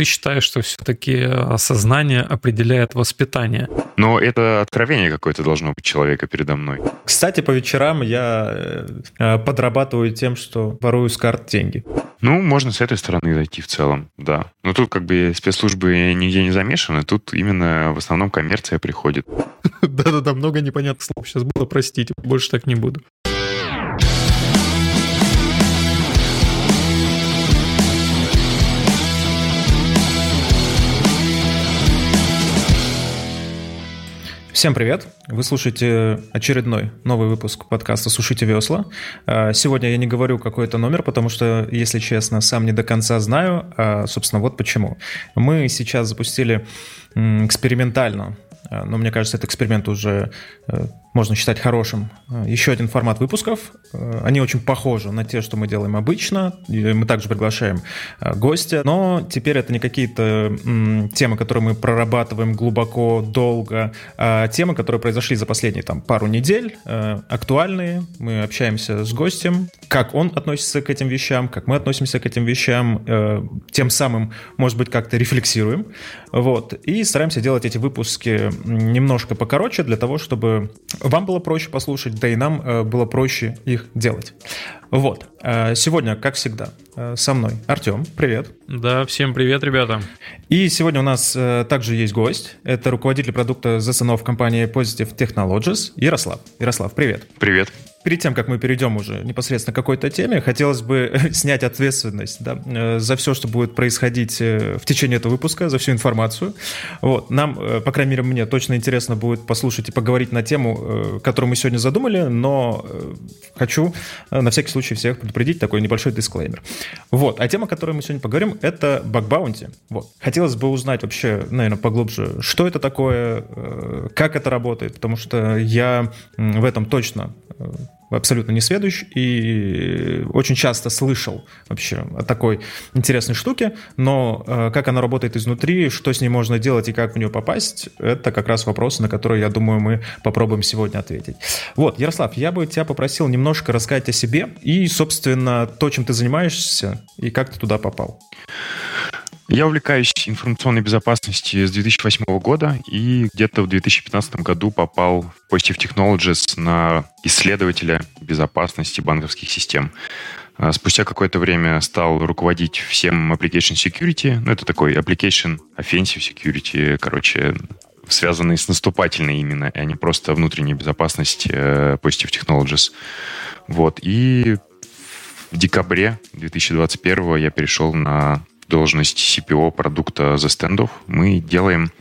Ты считаешь, что все-таки осознание определяет воспитание? Но это откровение какое-то должно быть человека передо мной. Кстати, по вечерам я э, подрабатываю тем, что ворую с карт деньги. Ну, можно с этой стороны зайти в целом, да. Но тут как бы спецслужбы нигде не замешаны, тут именно в основном коммерция приходит. Да-да-да, много непонятных слов сейчас было, простите, больше так не буду. Всем привет! Вы слушаете очередной новый выпуск подкаста «Сушите весла». А, сегодня я не говорю какой-то номер, потому что, если честно, сам не до конца знаю. А, собственно, вот почему. Мы сейчас запустили экспериментально а, но мне кажется, этот эксперимент уже э, можно считать хорошим. Э, еще один формат выпусков. Э, они очень похожи на те, что мы делаем обычно. Мы также приглашаем э, гостя, но теперь это не какие-то темы, которые мы прорабатываем глубоко, долго, а темы, которые произошли за последние там, пару недель, актуальные. Мы общаемся с гостем, как он относится к этим вещам, как мы относимся к этим вещам, тем самым, может быть, как-то рефлексируем. Вот. И стараемся делать эти выпуски немножко покороче для того, чтобы вам было проще послушать, да и нам э, было проще их делать. Вот. Э, сегодня, как всегда, э, со мной Артем. Привет. Да, всем привет, ребята. И сегодня у нас также есть гость. Это руководитель продукта ZSNO в компании Positive Technologies Ярослав. Ярослав, привет. Привет. Перед тем, как мы перейдем уже непосредственно к какой-то теме, хотелось бы снять ответственность да, э, за все, что будет происходить э, в течение этого выпуска, за всю информацию. Вот. Нам, э, по крайней мере, мне точно интересно будет послушать и поговорить на тему, которую мы сегодня задумали, но хочу на всякий случай всех предупредить такой небольшой дисклеймер. Вот. А тема, о которой мы сегодня поговорим, это баг-баунти. Вот. Хотелось бы узнать вообще, наверное, поглубже, что это такое, как это работает, потому что я в этом точно абсолютно не сведущ и очень часто слышал вообще о такой интересной штуке, но э, как она работает изнутри, что с ней можно делать и как в нее попасть, это как раз вопросы, на которые, я думаю, мы попробуем сегодня ответить. Вот, Ярослав, я бы тебя попросил немножко рассказать о себе и, собственно, то, чем ты занимаешься и как ты туда попал. Я увлекаюсь информационной безопасностью с 2008 года и где-то в 2015 году попал в Positive Technologies на исследователя безопасности банковских систем. А спустя какое-то время стал руководить всем Application Security. Ну, это такой Application Offensive Security, короче, связанный с наступательной именно, а не просто внутренней безопасности э, Positive Technologies. Вот. И в декабре 2021 я перешел на должность CPO продукта The Standoff. Мы делаем,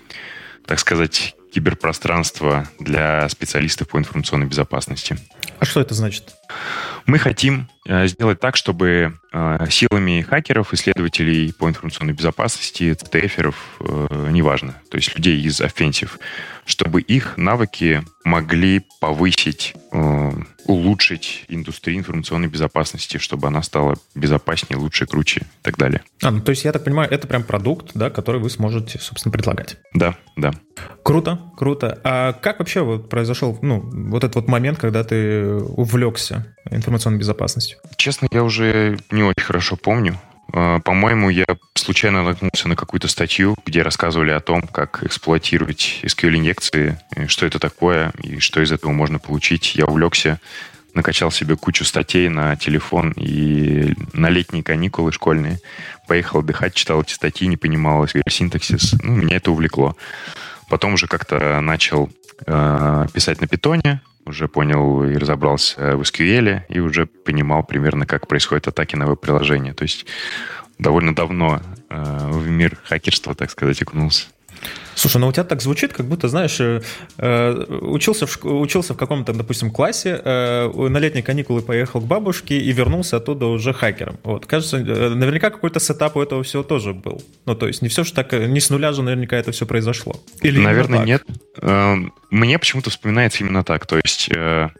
так сказать, киберпространство для специалистов по информационной безопасности. А что это значит? Мы хотим э, сделать так, чтобы э, силами хакеров, исследователей по информационной безопасности, ЦТФеров, э, неважно, то есть людей из offensive, чтобы их навыки могли повысить, улучшить индустрию информационной безопасности, чтобы она стала безопаснее, лучше, круче и так далее. А, ну, то есть, я так понимаю, это прям продукт, да, который вы сможете, собственно, предлагать. Да, да. Круто, круто. А как вообще вот произошел, ну, вот этот вот момент, когда ты увлекся информационной безопасностью? Честно, я уже не очень хорошо помню. А, по-моему, я случайно наткнулся на какую-то статью, где рассказывали о том, как эксплуатировать SQL-инъекции, что это такое и что из этого можно получить. Я увлекся, накачал себе кучу статей на телефон и на летние каникулы школьные. Поехал отдыхать, читал эти статьи, не понимал SQL-синтаксис. Ну, меня это увлекло. Потом уже как-то начал э, писать на питоне, уже понял и разобрался в SQL, и уже понимал примерно, как происходят атаки на веб-приложение. То есть довольно давно э, в мир хакерства, так сказать, окунулся. Слушай, ну у тебя так звучит, как будто, знаешь, э, э учился, в, учился в каком-то, допустим, классе, э, на летние каникулы поехал к бабушке и вернулся оттуда уже хакером. Вот, кажется, наверняка какой-то сетап у этого всего тоже был. Ну, то есть не все же так, не с нуля же наверняка это все произошло. Или Наверное, нет. Мне почему-то вспоминается именно так. То есть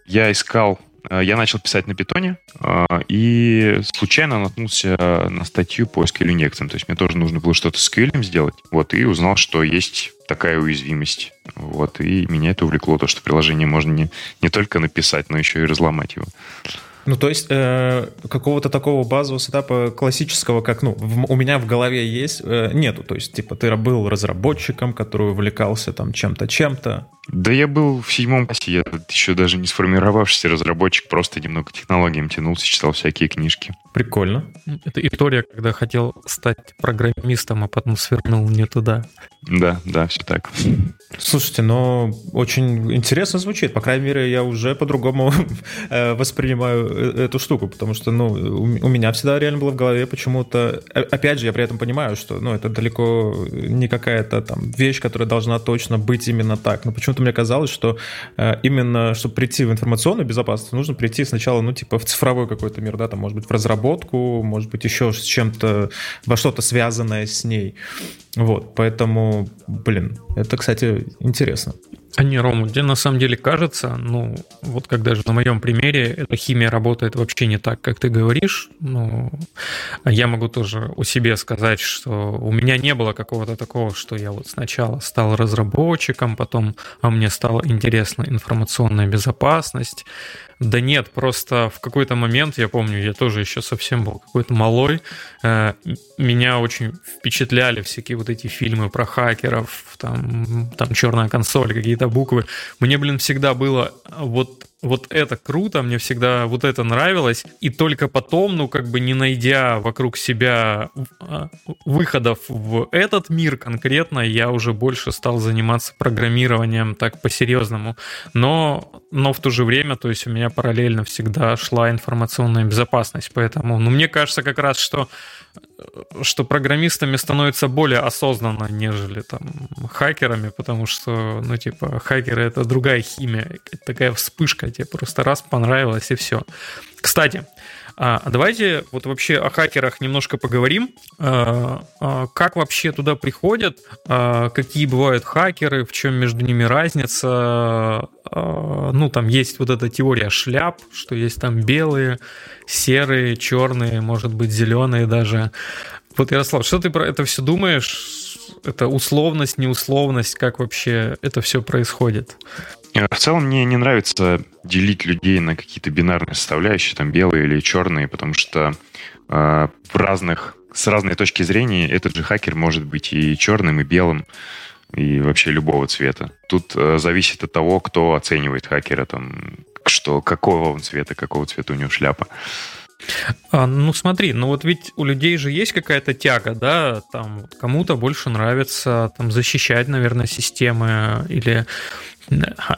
я искал я начал писать на питоне э, и случайно наткнулся на статью по SQL инъекциям. То есть мне тоже нужно было что-то с SQL сделать. Вот, и узнал, что есть такая уязвимость. Вот, и меня это увлекло, то, что приложение можно не, не только написать, но еще и разломать его. Ну, то есть э, какого-то такого базового сетапа классического, как, ну, в, у меня в голове есть, э, нету. То есть, типа, ты был разработчиком, который увлекался там чем-то, чем-то. Да я был в седьмом классе, я еще даже не сформировавшийся разработчик, просто немного технологиям тянулся, читал всякие книжки. Прикольно. Это история, когда хотел стать программистом, а потом свернул не туда. Да, да, все так. Слушайте, но очень интересно звучит. По крайней мере, я уже по-другому э, воспринимаю эту штуку, потому что, ну, у меня всегда реально было в голове почему-то... Опять же, я при этом понимаю, что, ну, это далеко не какая-то там вещь, которая должна точно быть именно так. Но почему-то мне казалось, что э, именно, чтобы прийти в информационную безопасность, нужно прийти сначала, ну, типа, в цифровой какой-то мир, да, там, может быть, в разработку, может быть, еще с чем-то, во что-то связанное с ней. Вот, поэтому, блин, это, кстати, интересно. А не, Рома, тебе на самом деле кажется, ну, вот как даже на моем примере, эта химия работает вообще не так, как ты говоришь. Ну, я могу тоже у себя сказать, что у меня не было какого-то такого, что я вот сначала стал разработчиком, потом а мне стала интересна информационная безопасность, да нет, просто в какой-то момент, я помню, я тоже еще совсем был какой-то малой, э, меня очень впечатляли всякие вот эти фильмы про хакеров, там, там черная консоль, какие-то буквы. Мне, блин, всегда было вот вот это круто, мне всегда вот это нравилось, и только потом, ну, как бы не найдя вокруг себя а, выходов в этот мир конкретно, я уже больше стал заниматься программированием так по-серьезному. Но, но в то же время, то есть у меня параллельно всегда шла информационная безопасность, поэтому, ну, мне кажется как раз, что что программистами становятся более осознанно, нежели там хакерами, потому что, ну, типа, хакеры — это другая химия, такая вспышка, тебе просто раз понравилось и все. Кстати, а давайте вот вообще о хакерах немножко поговорим. А, а, как вообще туда приходят? А, какие бывают хакеры? В чем между ними разница? Ну, там есть вот эта теория шляп, что есть там белые, серые, черные, может быть, зеленые даже. Вот, Ярослав, что ты про это все думаешь? Это условность, неусловность, как вообще это все происходит? Э, в целом мне не нравится делить людей на какие-то бинарные составляющие, там белые или черные, потому что э, в разных, с разной точки зрения этот же хакер может быть и черным, и белым, и вообще любого цвета. Тут э, зависит от того, кто оценивает хакера, там, что, какого он цвета, какого цвета у него шляпа. А, ну смотри, ну вот ведь у людей же есть какая-то тяга, да, там кому-то больше нравится там защищать, наверное, системы или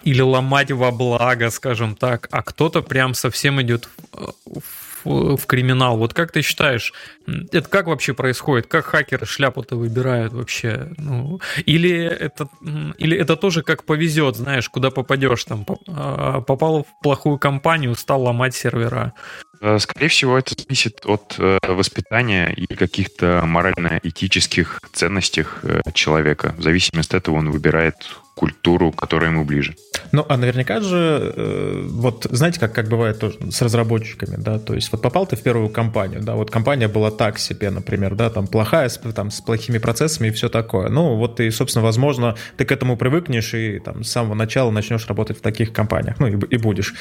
или ломать во благо, скажем так, а кто-то прям совсем идет в в криминал. Вот как ты считаешь, это как вообще происходит? Как хакеры шляпу-то выбирают вообще? Ну, или, это, или это тоже как повезет, знаешь, куда попадешь? Там, а, попал в плохую компанию, стал ломать сервера. Э, скорее всего, это зависит от э, воспитания и каких-то морально-этических ценностей э, человека. В зависимости от этого он выбирает культуру, которая ему ближе. Ну, а наверняка же, э, вот знаете, как, как бывает тоже с разработчиками, да, то есть вот попал ты в первую компанию, да, вот компания была так себе, например, да, там плохая, с, там, с плохими процессами и все такое. Ну, вот ты, собственно, возможно, ты к этому привыкнешь и там с самого начала начнешь работать в таких компаниях, ну, и, и будешь.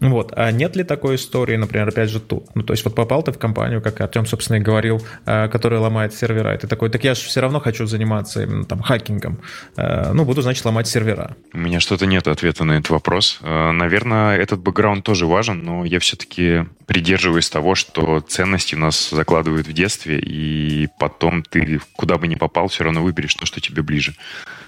Вот. А нет ли такой истории, например, опять же тут? Ну, то есть вот попал ты в компанию, как Артем, собственно, и говорил, э, которая ломает сервера, и ты такой, так я же все равно хочу заниматься именно там хакингом. Э, ну, буду, значит, ломать сервера. У меня что-то нет ответа на этот вопрос. Э, наверное, этот бэкграунд тоже важен, но я все-таки придерживаюсь того, что ценности у нас закладывают в детстве, и потом ты куда бы ни попал, все равно выберешь то, что тебе ближе.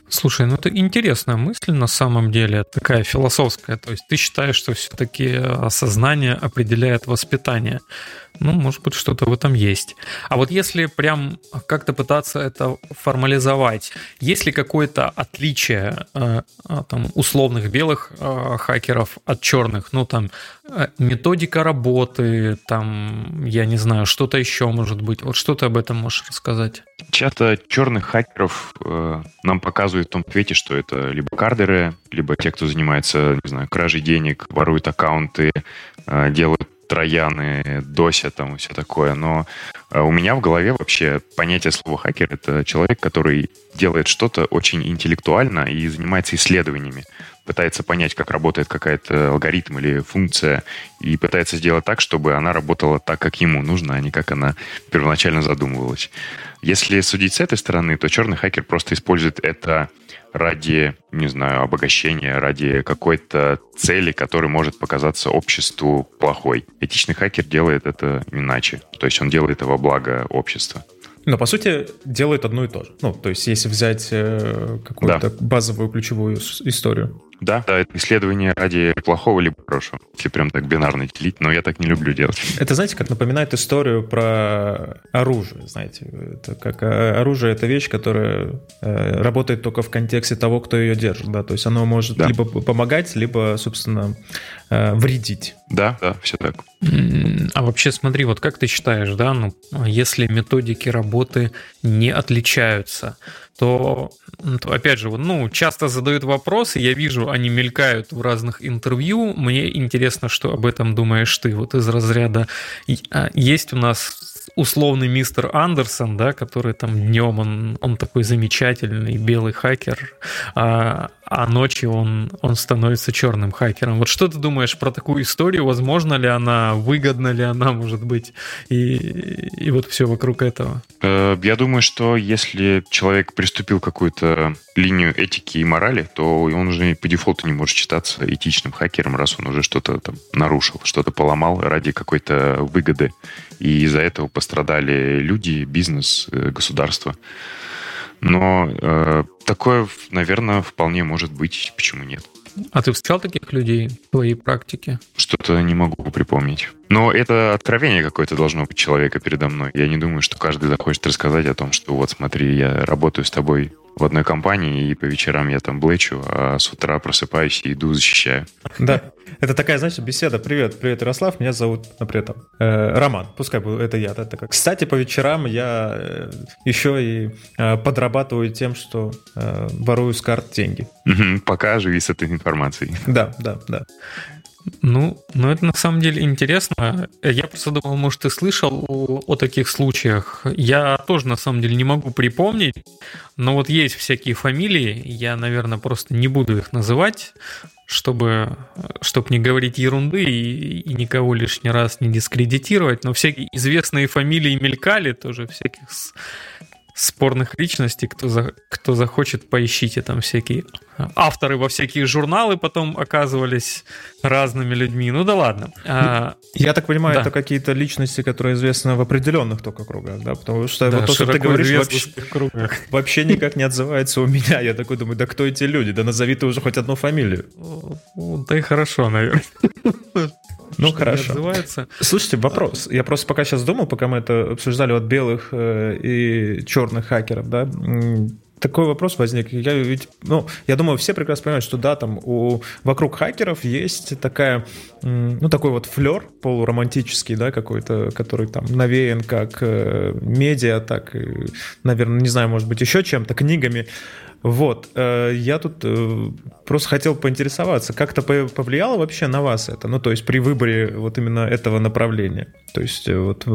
Слушай, ну это интересная мысль на самом деле, такая философская. То есть ты считаешь, что все-таки осознание определяет воспитание. Ну, может быть, что-то в этом есть. А вот если прям как-то пытаться это формализовать, есть ли какое-то отличие э, а, там, условных белых э, хакеров от черных? Ну, там, э, методика работы, там, я не знаю, что-то еще может быть. Вот что ты об этом можешь рассказать? Часто черных хакеров э, нам показывают в том ответе, что это либо кардеры, либо те, кто занимается, не знаю, кражей денег, воруют аккаунты, э, делают трояны, дося там и все такое. Но э, у меня в голове вообще понятие слова хакер — это человек, который делает что-то очень интеллектуально и занимается исследованиями. пытается понять, как работает какая-то алгоритм или функция, и пытается сделать так, чтобы она работала так, как ему нужно, а не как она первоначально задумывалась. Если судить с этой стороны, то черный хакер просто использует это ради, не знаю, обогащения, ради какой-то цели, которая может показаться обществу плохой. Этичный хакер делает это иначе. То есть он делает это во благо общества. Но, по сути, делает одно и то же. Ну, то есть, если взять э, какую-то да. базовую ключевую историю. Да, да, это исследование ради плохого либо хорошего, если прям так бинарно делить, но я так не люблю делать. Это, знаете, как напоминает историю про оружие, знаете. Это как э, оружие — это вещь, которая э, работает только в контексте того, кто ее держит, да, то есть оно может да. либо помогать, либо, собственно, вредить. Да, да, все так. А вообще смотри, вот как ты считаешь, да, ну, если методики работы не отличаются, то, то опять же, ну, часто задают вопросы, я вижу, они мелькают в разных интервью, мне интересно, что об этом думаешь ты, вот из разряда, а, есть у нас условный мистер Андерсон, да, который там днем он, он такой замечательный белый хакер, а, а ночью он, он становится черным хакером. Вот что ты думаешь про такую историю? Возможно ли она, выгодна ли она, может быть, и, и вот все вокруг этого? Э, я думаю, что если человек приступил какую-то линию этики и морали, то он уже по дефолту не может считаться этичным хакером, раз он уже что-то там нарушил, что-то поломал ради какой-то выгоды. И из-за этого пострадали люди, бизнес, э, государство. Но э, такое, наверное, вполне может быть. Почему нет? А ты встречал таких людей в твоей практике? Что-то не могу припомнить. Но это откровение какое-то должно быть человека передо мной. Я не думаю, что каждый захочет рассказать о том, что вот смотри, я работаю с тобой в одной компании, и по вечерам я там блэчу, а с утра просыпаюсь и иду защищаю. Да, это такая, знаешь, беседа. Привет, привет, Ярослав, меня зовут, например, там, э, Роман, пускай это я. Это как. Кстати, по вечерам я э, еще и э, подрабатываю тем, что э, ворую с карт деньги. Угу, пока живи с этой информацией. Да, да, да. Ну, ну это на самом деле интересно. Я просто думал, может, ты слышал о, о таких случаях. Я тоже на самом деле не могу припомнить, но вот есть всякие фамилии, я, наверное, просто не буду их называть, чтобы, чтобы не говорить ерунды и, и никого лишний раз не дискредитировать, но всякие известные фамилии мелькали тоже всяких спорных личностей, кто, за, кто захочет, поищите там всякие авторы во всякие журналы потом оказывались разными людьми. Ну да ладно. А, Я так понимаю, да. это какие-то личности, которые известны в определенных только кругах, да? Потому что да, вот то, что ты говоришь, вообще, вообще никак не отзывается у меня. Я такой думаю, да кто эти люди? Да назови ты уже хоть одну фамилию. Да и хорошо, наверное. Ну, хорошо. Отзывается. Слушайте, вопрос. Я просто пока сейчас думал, пока мы это обсуждали от белых э, и черных хакеров, да, такой вопрос возник. Я ведь, ну, я думаю, все прекрасно понимают, что да, там у вокруг хакеров есть такая, ну, такой вот флер полуромантический, да, какой-то, который там навеян как э, медиа, так и, наверное, не знаю, может быть, еще чем-то, книгами. Вот, э, я тут э, просто хотел поинтересоваться, как-то повлияло вообще на вас это? Ну, то есть при выборе вот именно этого направления. То есть э, вот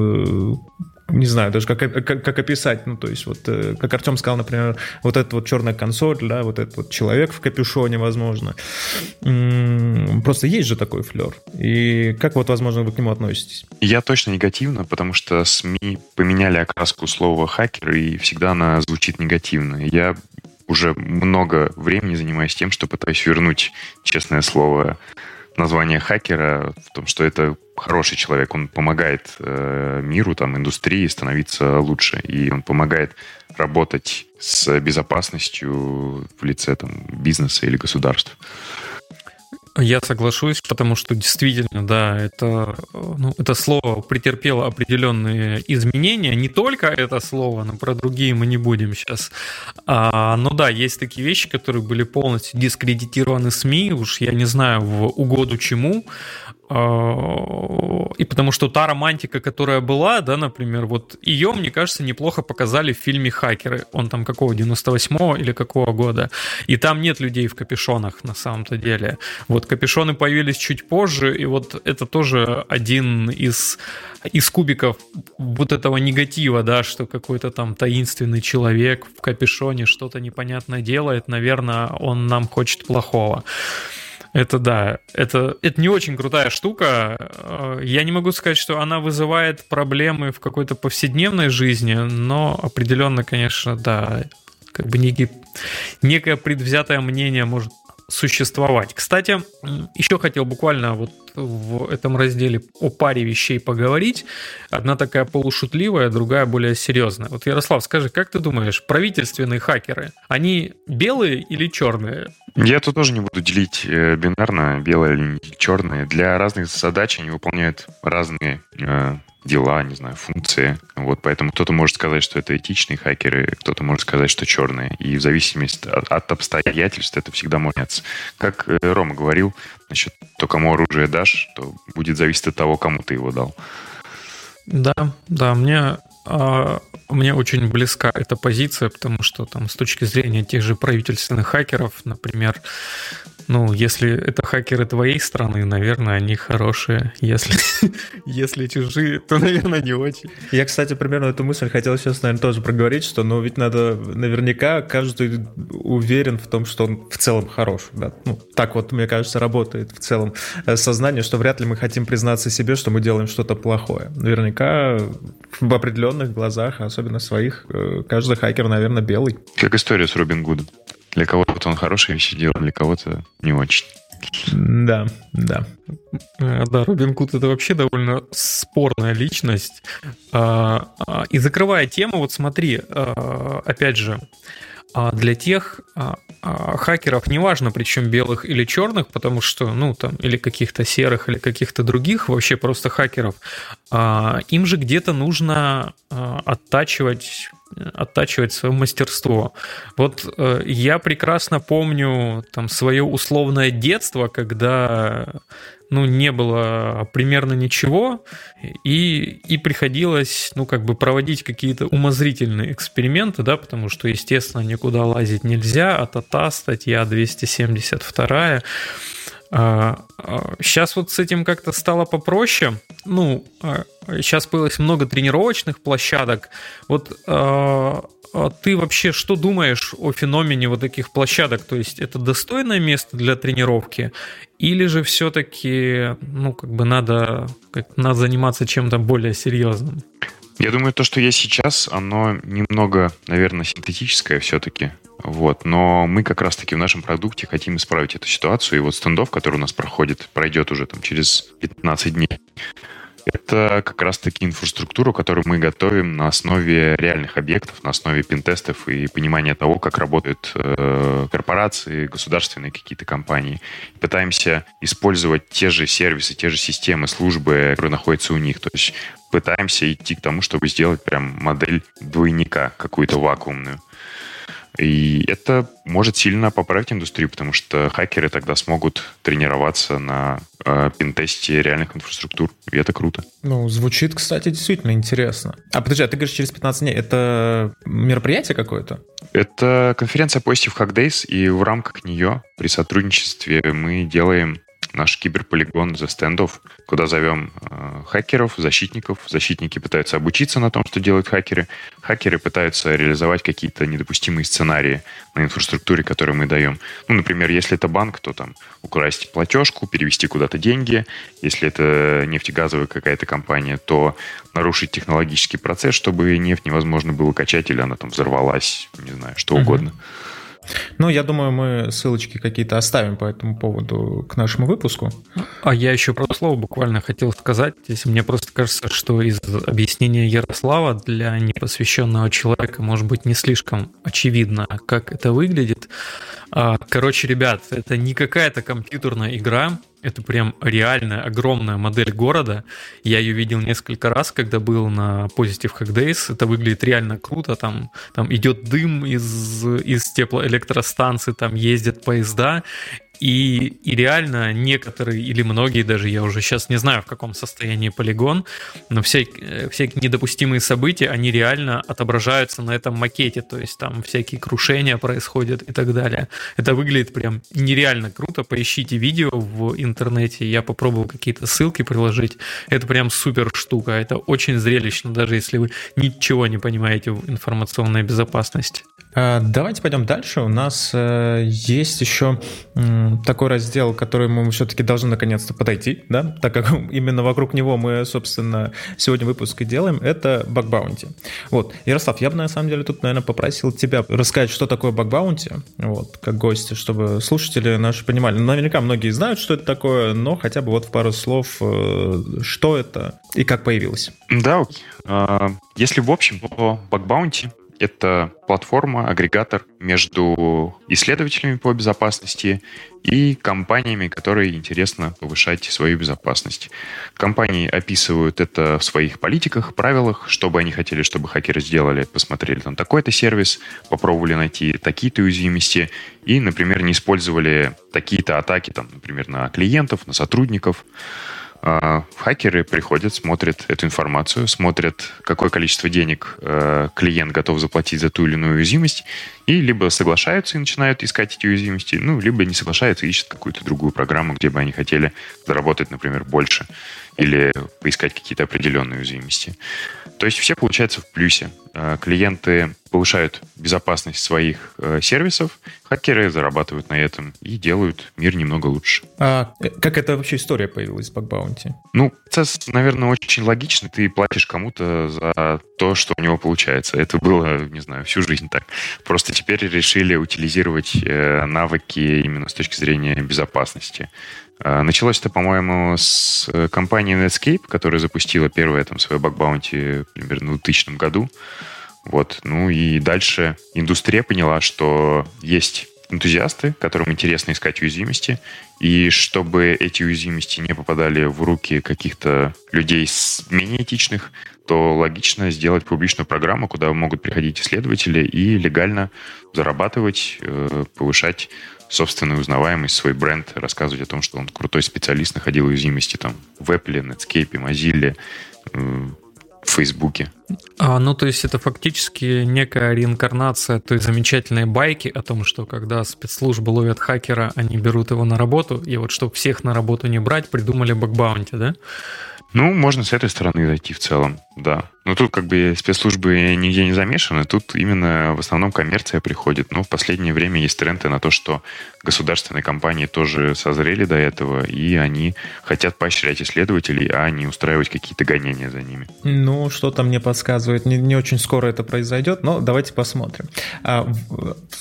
не знаю даже как, как, как описать, ну, то есть вот, как Артем сказал, например, вот эта вот черная консоль, да, вот этот вот человек в капюшоне, возможно. Просто есть же такой флер. И как вот, возможно, вы к нему относитесь? Я точно негативно, потому что СМИ поменяли окраску слова хакер, и всегда она звучит негативно. Я уже много времени занимаюсь тем, что пытаюсь вернуть, честное слово, название хакера в том, что это хороший человек, он помогает э, миру, там, индустрии становиться лучше, и он помогает работать с безопасностью в лице там, бизнеса или государства. Я соглашусь, потому что действительно, да, это, ну, это слово претерпело определенные изменения. Не только это слово, но про другие мы не будем сейчас. А, но да, есть такие вещи, которые были полностью дискредитированы СМИ, уж я не знаю, в угоду чему. Э, и потому что та романтика, которая была, да, например, вот ее, мне кажется, неплохо показали в фильме «Хакеры». Он там какого, 98-го или какого года. И там нет людей в капюшонах на самом-то деле. Вот капюшоны появились чуть позже, и вот это тоже один из, из кубиков вот этого негатива, да, что какой-то там таинственный человек в капюшоне что-то непонятное делает, наверное, он нам хочет плохого. Это да, это, это не очень крутая штука. Э, я не могу сказать, что она вызывает проблемы в какой-то повседневной жизни, но определенно, конечно, да, как бы некий, некое предвзятое мнение может существовать. Кстати, еще хотел буквально вот в этом разделе о паре вещей поговорить. Одна такая полушутливая, другая более серьезная. Вот, Ярослав, скажи, как ты думаешь, правительственные хакеры, они белые или черные? Я тут тоже не буду делить э, бинарно, белое или черное. Для разных задач они выполняют разные э, дела, не знаю, функции. Вот поэтому кто-то может сказать, что это этичные хакеры, кто-то может сказать, что черные. И в зависимости от, от обстоятельств это всегда меняться. Как э, Рома говорил, насчет то, кому оружие дашь, то будет зависеть от того, кому ты его дал. Да, да, мне а, мне очень близка эта позиция, потому что там с точки зрения тех же правительственных хакеров, например, ну, если это хакеры твоей страны, наверное, они хорошие. Если, если чужие, то, наверное, не очень. Я, кстати, примерно эту мысль хотел сейчас, наверное, тоже проговорить, что, ну, ведь надо наверняка каждый уверен в том, что он в целом хорош. Да? Ну, так вот, мне кажется, работает в целом э, сознание, что вряд ли мы хотим признаться себе, что мы делаем что-то плохое. Наверняка в определенных глазах, особенно своих, э, каждый хакер, наверное, белый. Как история с Робин Гудом. Для кого-то он хорошие вещи делал, для кого-то не очень. Да, да. Э, да, Робин Гуд это вообще довольно спорная личность. А, а, и закрывая тему, вот смотри, а, опять же, для тех хакеров, неважно, причем белых или черных, потому что, ну, там, или каких-то серых, или каких-то других, вообще просто хакеров, им же где-то нужно оттачивать оттачивать свое мастерство. Вот э, я прекрасно помню там свое условное детство, когда ну, не было примерно ничего, и, и приходилось, ну, как бы проводить какие-то умозрительные эксперименты, да, потому что, естественно, никуда лазить нельзя, а ТАТА, статья 272, Сейчас а, вот с этим как-то стало попроще. Ну, сейчас а, появилось много тренировочных площадок. Вот а, ты вообще что думаешь о феномене вот таких площадок? То есть это достойное место для тренировки? Или же все-таки, ну, как бы надо, как, надо заниматься чем-то более серьезным? Я думаю, то, что есть сейчас, оно немного, наверное, синтетическое все-таки. Вот. Но мы как раз-таки в нашем продукте хотим исправить эту ситуацию. И вот стендов, который у нас проходит, пройдет уже там через 15 дней. Это как раз-таки инфраструктура, которую мы готовим на основе реальных объектов, на основе пентестов и понимания того, как работают э, корпорации, государственные какие-то компании. Пытаемся использовать те же сервисы, те же системы, службы, которые находятся у них. То есть пытаемся идти к тому, чтобы сделать прям модель двойника какую-то вакуумную. И это может сильно поправить индустрию, потому что хакеры тогда смогут тренироваться на э, пентесте реальных инфраструктур, и это круто. Ну, звучит, кстати, действительно интересно. А подожди, а ты говоришь через 15 дней, это мероприятие какое-то? Это конференция Positive Hack Days, и в рамках нее при сотрудничестве мы делаем наш киберполигон за стендов, куда зовем э, хакеров, защитников. Защитники пытаются обучиться на том, что делают хакеры. Хакеры пытаются реализовать какие-то недопустимые сценарии на инфраструктуре, которые мы даем. Ну, например, если это банк, то там украсть платежку, перевести куда-то деньги. Если это нефтегазовая какая-то компания, то нарушить технологический процесс, чтобы нефть невозможно было качать, или она там взорвалась, не знаю, что uh-huh. Ну, я думаю, мы ссылочки какие-то оставим по этому поводу к нашему выпуску. А я еще про слово буквально хотел сказать. Здесь мне просто кажется, что из объяснения Ярослава для непосвященного человека может быть не слишком очевидно, как это выглядит. А, короче, ребят, это не какая-то компьютерная игра, это прям реальная огромная модель города. Я ее видел несколько раз, когда был на Positive Hack Days. Это выглядит реально круто. Там, там идет дым из, из теплоэлектростанции, там ездят поезда. И, и реально некоторые или многие, даже я уже сейчас не знаю, в каком состоянии полигон, но все, всякие недопустимые события, они реально отображаются на этом макете, то есть там всякие крушения происходят и так далее. Это выглядит прям нереально круто. Поищите видео в интернете, я попробовал какие-то ссылки приложить. Это прям супер штука, это очень зрелищно, даже если вы ничего не понимаете в информационной безопасности. А, давайте пойдем дальше. У нас э, есть еще такой раздел, который мы все-таки должны наконец-то подойти, да, так как именно вокруг него мы, собственно, сегодня выпуск и делаем, это баг баунти. Вот, Ярослав, я бы на самом деле тут, наверное, попросил тебя рассказать, что такое баг баунти, вот, как гости, чтобы слушатели наши понимали. Наверняка многие знают, что это такое, но хотя бы вот в пару слов, э, что это и как появилось. Да, а, если в общем, то баг баунти это платформа, агрегатор между исследователями по безопасности и компаниями, которые интересно повышать свою безопасность. Компании описывают это в своих политиках, правилах, что бы они хотели, чтобы хакеры сделали, посмотрели там такой-то сервис, попробовали найти такие-то уязвимости и, например, не использовали такие-то атаки, там, например, на клиентов, на сотрудников. А, хакеры приходят, смотрят эту информацию, смотрят, какое количество денег э, клиент готов заплатить за ту или иную уязвимость, и либо соглашаются и начинают искать эти уязвимости, ну, либо не соглашаются и ищут какую-то другую программу, где бы они хотели заработать, например, больше или поискать какие-то определенные уязвимости. То есть все получается в плюсе. Э, клиенты повышают безопасность своих э, сервисов, хакеры зарабатывают на этом и делают мир немного лучше. А как эта вообще история появилась в Bug Ну, процесс, наверное, очень логичный. Ты платишь кому-то за то, что у него получается. Это было, не знаю, всю жизнь так. Просто теперь решили утилизировать э, навыки именно с точки зрения безопасности. Э, началось это, по-моему, с э, компании Netscape, которая запустила первое там свое баг-баунти примерно в 2000 году. Вот. Ну и дальше индустрия поняла, что есть энтузиасты, которым интересно искать уязвимости, и чтобы эти уязвимости не попадали в руки каких-то людей с менее этичных, то логично сделать публичную программу, куда могут приходить исследователи и легально зарабатывать, э, повышать собственную узнаваемость, свой бренд, рассказывать о том, что он крутой специалист, находил уязвимости там в Apple, Netscape, Mozilla, в Фейсбуке. А, ну, то есть это фактически некая реинкарнация той замечательной байки о том, что когда спецслужбы ловят хакера, они берут его на работу, и вот чтобы всех на работу не брать, придумали bug bounty, да? Ну, можно с этой стороны зайти в целом, да. Но тут как бы спецслужбы нигде не замешаны, тут именно в основном коммерция приходит. Но в последнее время есть тренды на то, что государственные компании тоже созрели до этого, и они хотят поощрять исследователей, а не устраивать какие-то гонения за ними. Ну, что-то мне подсказывает, не, не очень скоро это произойдет, но давайте посмотрим. А,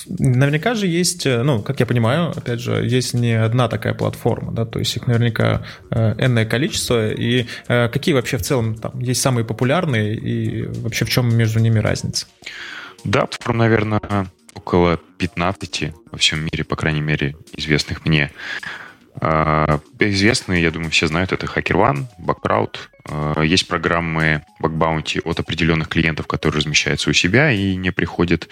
наверняка же есть, ну, как я понимаю, опять же, есть не одна такая платформа, да, то есть их наверняка э, энное количество, и э, какие вообще в целом там есть самые популярные, и вообще в чем между ними разница? Да, наверное, около 15 во всем мире, по крайней мере, известных мне. А, известные, я думаю, все знают, это HackerOne, Backcrowd. А, есть программы Bug от определенных клиентов, которые размещаются у себя и не приходят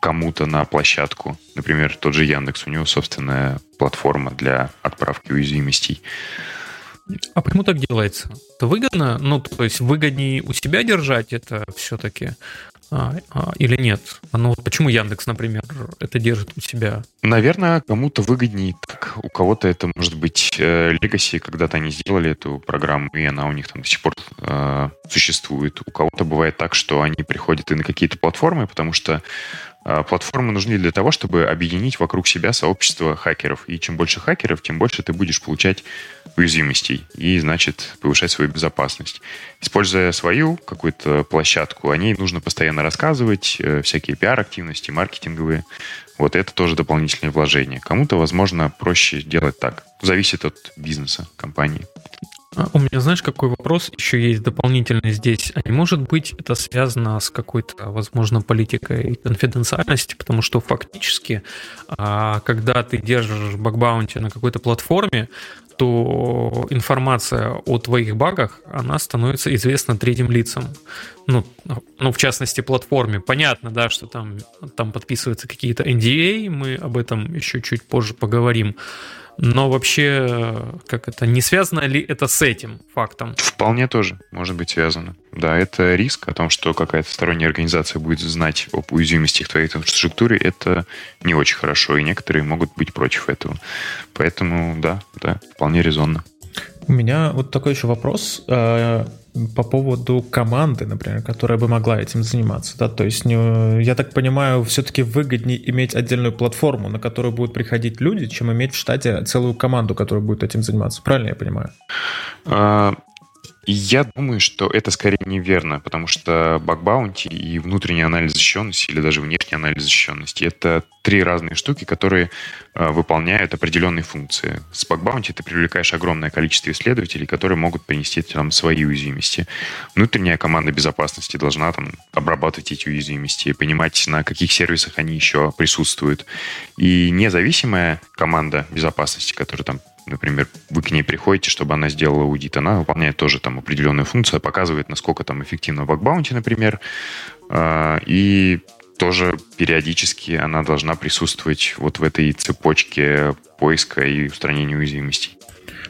кому-то на площадку. Например, тот же Яндекс, у него собственная платформа для отправки уязвимостей. А почему так делается? Это выгодно? Ну, то есть выгоднее у себя держать это все-таки? А, а, или нет? А ну, почему Яндекс, например, это держит у себя? Наверное, кому-то выгоднее так. У кого-то это может быть Legacy, когда-то они сделали эту программу, и она у них там до сих пор э, существует. У кого-то бывает так, что они приходят и на какие-то платформы, потому что платформы нужны для того, чтобы объединить вокруг себя сообщество хакеров. И чем больше хакеров, тем больше ты будешь получать уязвимостей и, значит, повышать свою безопасность. Используя свою какую-то площадку, о ней нужно постоянно рассказывать, э, всякие пиар-активности, маркетинговые. Вот это тоже дополнительное вложение. Кому-то, возможно, проще делать так. Зависит от бизнеса, компании. А у меня, знаешь, какой вопрос еще есть дополнительный здесь? А не может быть это связано с какой-то, возможно, политикой конфиденциальности? Потому что фактически, а, когда ты держишь бакбаунти на какой-то платформе, то информация о твоих багах, она становится известна третьим лицам. Ну, ну, в частности, платформе. Понятно, да, что там, там подписываются какие-то NDA, мы об этом еще чуть позже поговорим. Но вообще, как это, не связано ли это с этим фактом? Вполне тоже может быть связано. Да, это риск о том, что какая-то сторонняя организация будет знать об уязвимостях твоей инфраструктуре, это не очень хорошо, и некоторые могут быть против этого. Поэтому, да, да, вполне резонно. У меня вот такой еще вопрос э, по поводу команды, например, которая бы могла этим заниматься. Да? То есть, я так понимаю, все-таки выгоднее иметь отдельную платформу, на которую будут приходить люди, чем иметь в штате целую команду, которая будет этим заниматься. Правильно я понимаю? Я думаю, что это скорее неверно, потому что баг-баунти и внутренний анализ защищенности или даже внешний анализ защищенности — это три разные штуки, которые э, выполняют определенные функции. С баг-баунти ты привлекаешь огромное количество исследователей, которые могут принести там свои уязвимости. Внутренняя команда безопасности должна там обрабатывать эти уязвимости, понимать, на каких сервисах они еще присутствуют. И независимая команда безопасности, которая там например, вы к ней приходите, чтобы она сделала аудит, она выполняет тоже там определенную функцию, показывает, насколько там эффективно баг-баунти, например, а, и тоже периодически она должна присутствовать вот в этой цепочке поиска и устранения уязвимостей.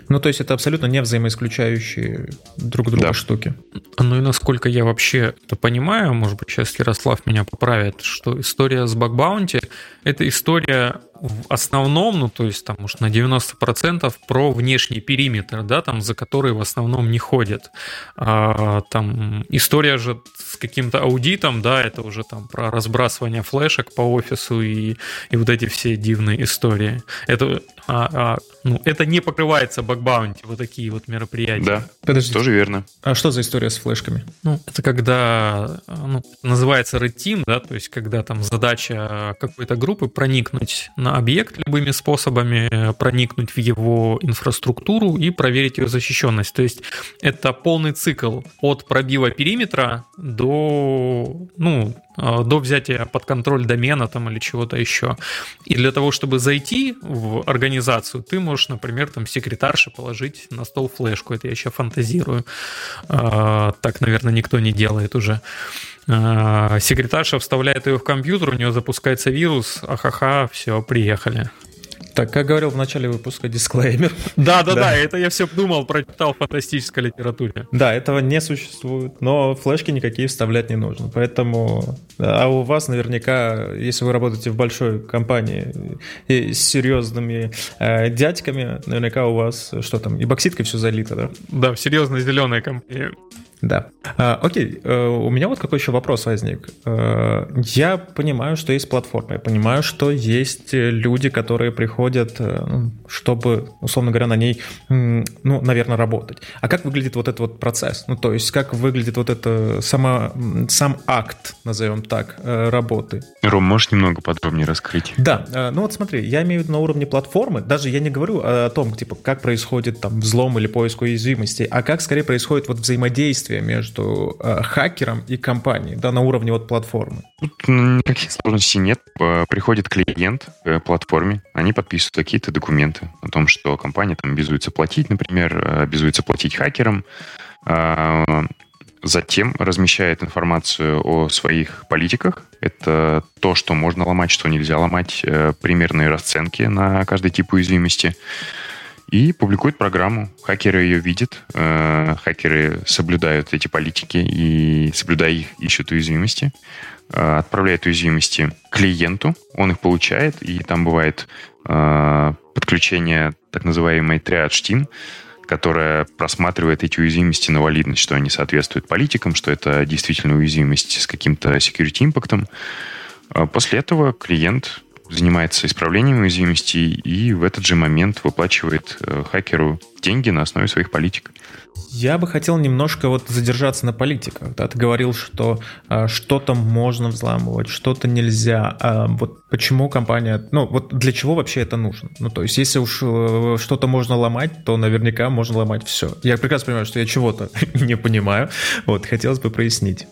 Ну, то есть это абсолютно не взаимоисключающие друг друга да. штуки. Ну и насколько я вообще это понимаю, может быть, сейчас Ярослав меня поправит, что история с багбаунти — это история в основном, ну, то есть там, может, на 90% про внешний периметр, да, там, за который в основном не ходят. А, там история же с каким-то аудитом, да, это уже там про разбрасывание флешек по офису и, и вот эти все дивные истории. Это, а, а, ну, это не покрывается бакбаунти, вот такие вот мероприятия. Да, Подожди. тоже верно. А что за история с флешками? Ну, это когда, ну, называется Red Team, да, то есть когда там задача какой-то группы проникнуть на объект любыми способами, э, проникнуть в его инфраструктуру и проверить ее защищенность. То есть это полный цикл от пробива периметра до, ну, э, до взятия под контроль домена там или чего-то еще. И для того, чтобы зайти в организацию, ты можешь, например, там секретарше положить на стол флешку. Это я еще фантазирую. Э, так, наверное, никто не делает уже. А, секретарша вставляет ее в компьютер, у нее запускается вирус, ахаха, все, приехали. Так, как говорил в начале выпуска, дисклеймер. Да, да, да, это я все думал, прочитал в фантастической литературе. Да, этого не существует, но флешки никакие вставлять не нужно. Поэтому, а у вас наверняка, если вы работаете в большой компании и с серьезными э, дядьками, наверняка у вас, что там, и бокситкой все залито, да? Да, в серьезной зеленой компании. Да. А, окей, э, у меня вот какой еще вопрос возник. Э, я понимаю, что есть платформа, я понимаю, что есть люди, которые приходят, э, ну, чтобы, условно говоря, на ней, ну, наверное, работать. А как выглядит вот этот вот процесс? Ну, то есть, как выглядит вот это сама, сам акт, назовем так, работы? Ром, можешь немного подробнее раскрыть? Да, ну вот смотри, я имею в виду на уровне платформы, даже я не говорю о том, типа, как происходит там взлом или поиск уязвимостей, а как скорее происходит вот взаимодействие взаимодействие между э, хакером и компанией, да, на уровне вот платформы? Тут никаких сложностей нет. Приходит клиент к платформе, они подписывают какие-то документы о том, что компания там обязуется платить, например, э, обязуется платить хакерам, затем размещает информацию о своих политиках. Это то, что можно ломать, что нельзя ломать, э, примерные расценки на каждый тип уязвимости и публикует программу. Хакеры ее видят, э, хакеры соблюдают эти политики и, соблюдая их, ищут уязвимости, э, отправляют уязвимости клиенту, он их получает, и там бывает э, подключение так называемой триадж Team, которая просматривает эти уязвимости на валидность, что они соответствуют политикам, что это действительно уязвимость с каким-то security импактом. После этого клиент занимается исправлением уязвимостей и в этот же момент выплачивает э, хакеру деньги на основе своих политик. Я бы хотел немножко вот задержаться на политиках. Да? Ты говорил, что э, что-то можно взламывать, что-то нельзя. А вот почему компания... Ну, вот для чего вообще это нужно? Ну, то есть, если уж э, что-то можно ломать, то наверняка можно ломать все. Я прекрасно понимаю, что я чего-то не понимаю. Вот, хотелось бы прояснить.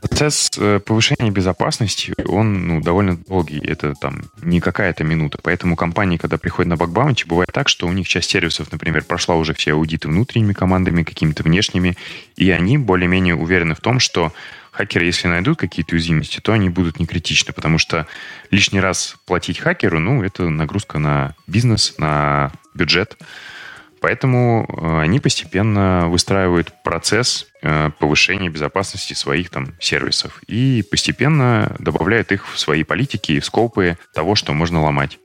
Процесс э, повышения безопасности, он ну, довольно долгий. Это там не какая-то минута. Поэтому компании, когда приходят на бакбаунти, бывает так, что у них часть сервисов, например, прошла уже все аудиты внутренними командами, какими-то внешними, и они более-менее уверены в том, что хакеры, если найдут какие-то уязвимости, то они будут не критичны, потому что лишний раз платить хакеру, ну, это нагрузка на бизнес, на бюджет. Поэтому э, они постепенно выстраивают процесс э, повышения безопасности своих там сервисов и постепенно добавляют их в свои политики и в скопы того, что можно ломать.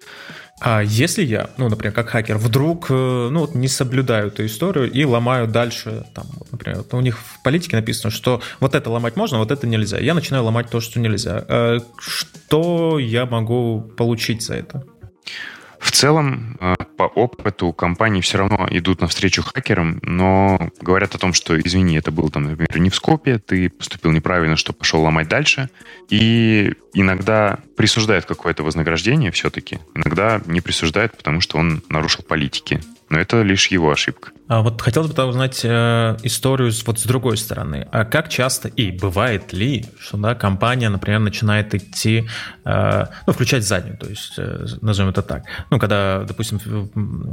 А если я, ну, например, как хакер, вдруг э, ну, вот не соблюдаю эту историю и ломаю дальше, там, вот, например, у них в политике написано, что вот это ломать можно, вот это нельзя. Я начинаю ломать то, что нельзя. Что я могу получить за это? В целом, э, по опыту компании все равно идут навстречу хакерам, но говорят о том, что, извини, это был, там, например, не в скопе, ты поступил неправильно, что пошел ломать дальше. И иногда присуждают какое-то вознаграждение все-таки, иногда не присуждают, потому что он нарушил политики но это лишь его ошибка. А вот хотелось бы узнать э, историю вот с другой стороны. А как часто и бывает ли, что да, компания, например, начинает идти, э, ну, включать заднюю, то есть э, назовем это так. Ну, когда, допустим,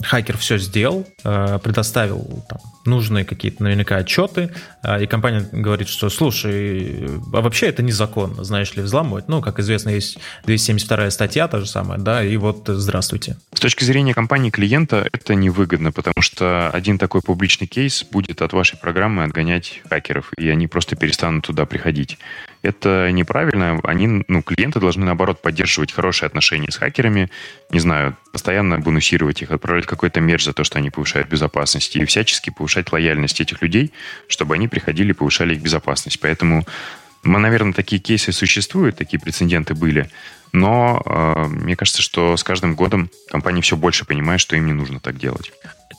хакер все сделал, э, предоставил там, нужные какие-то наверняка отчеты, э, и компания говорит, что, слушай, а вообще это незаконно, знаешь ли, взламывать. Ну, как известно, есть 272 статья, та же самая, да, и вот здравствуйте. С точки зрения компании клиента, это не вы выгодно, потому что один такой публичный кейс будет от вашей программы отгонять хакеров, и они просто перестанут туда приходить. Это неправильно. Они, ну, клиенты должны, наоборот, поддерживать хорошие отношения с хакерами, не знаю, постоянно бонусировать их, отправлять какой-то мерч за то, что они повышают безопасность, и всячески повышать лояльность этих людей, чтобы они приходили и повышали их безопасность. Поэтому мы, наверное, такие кейсы существуют, такие прецеденты были, но э, мне кажется, что с каждым годом компании все больше понимают, что им не нужно так делать.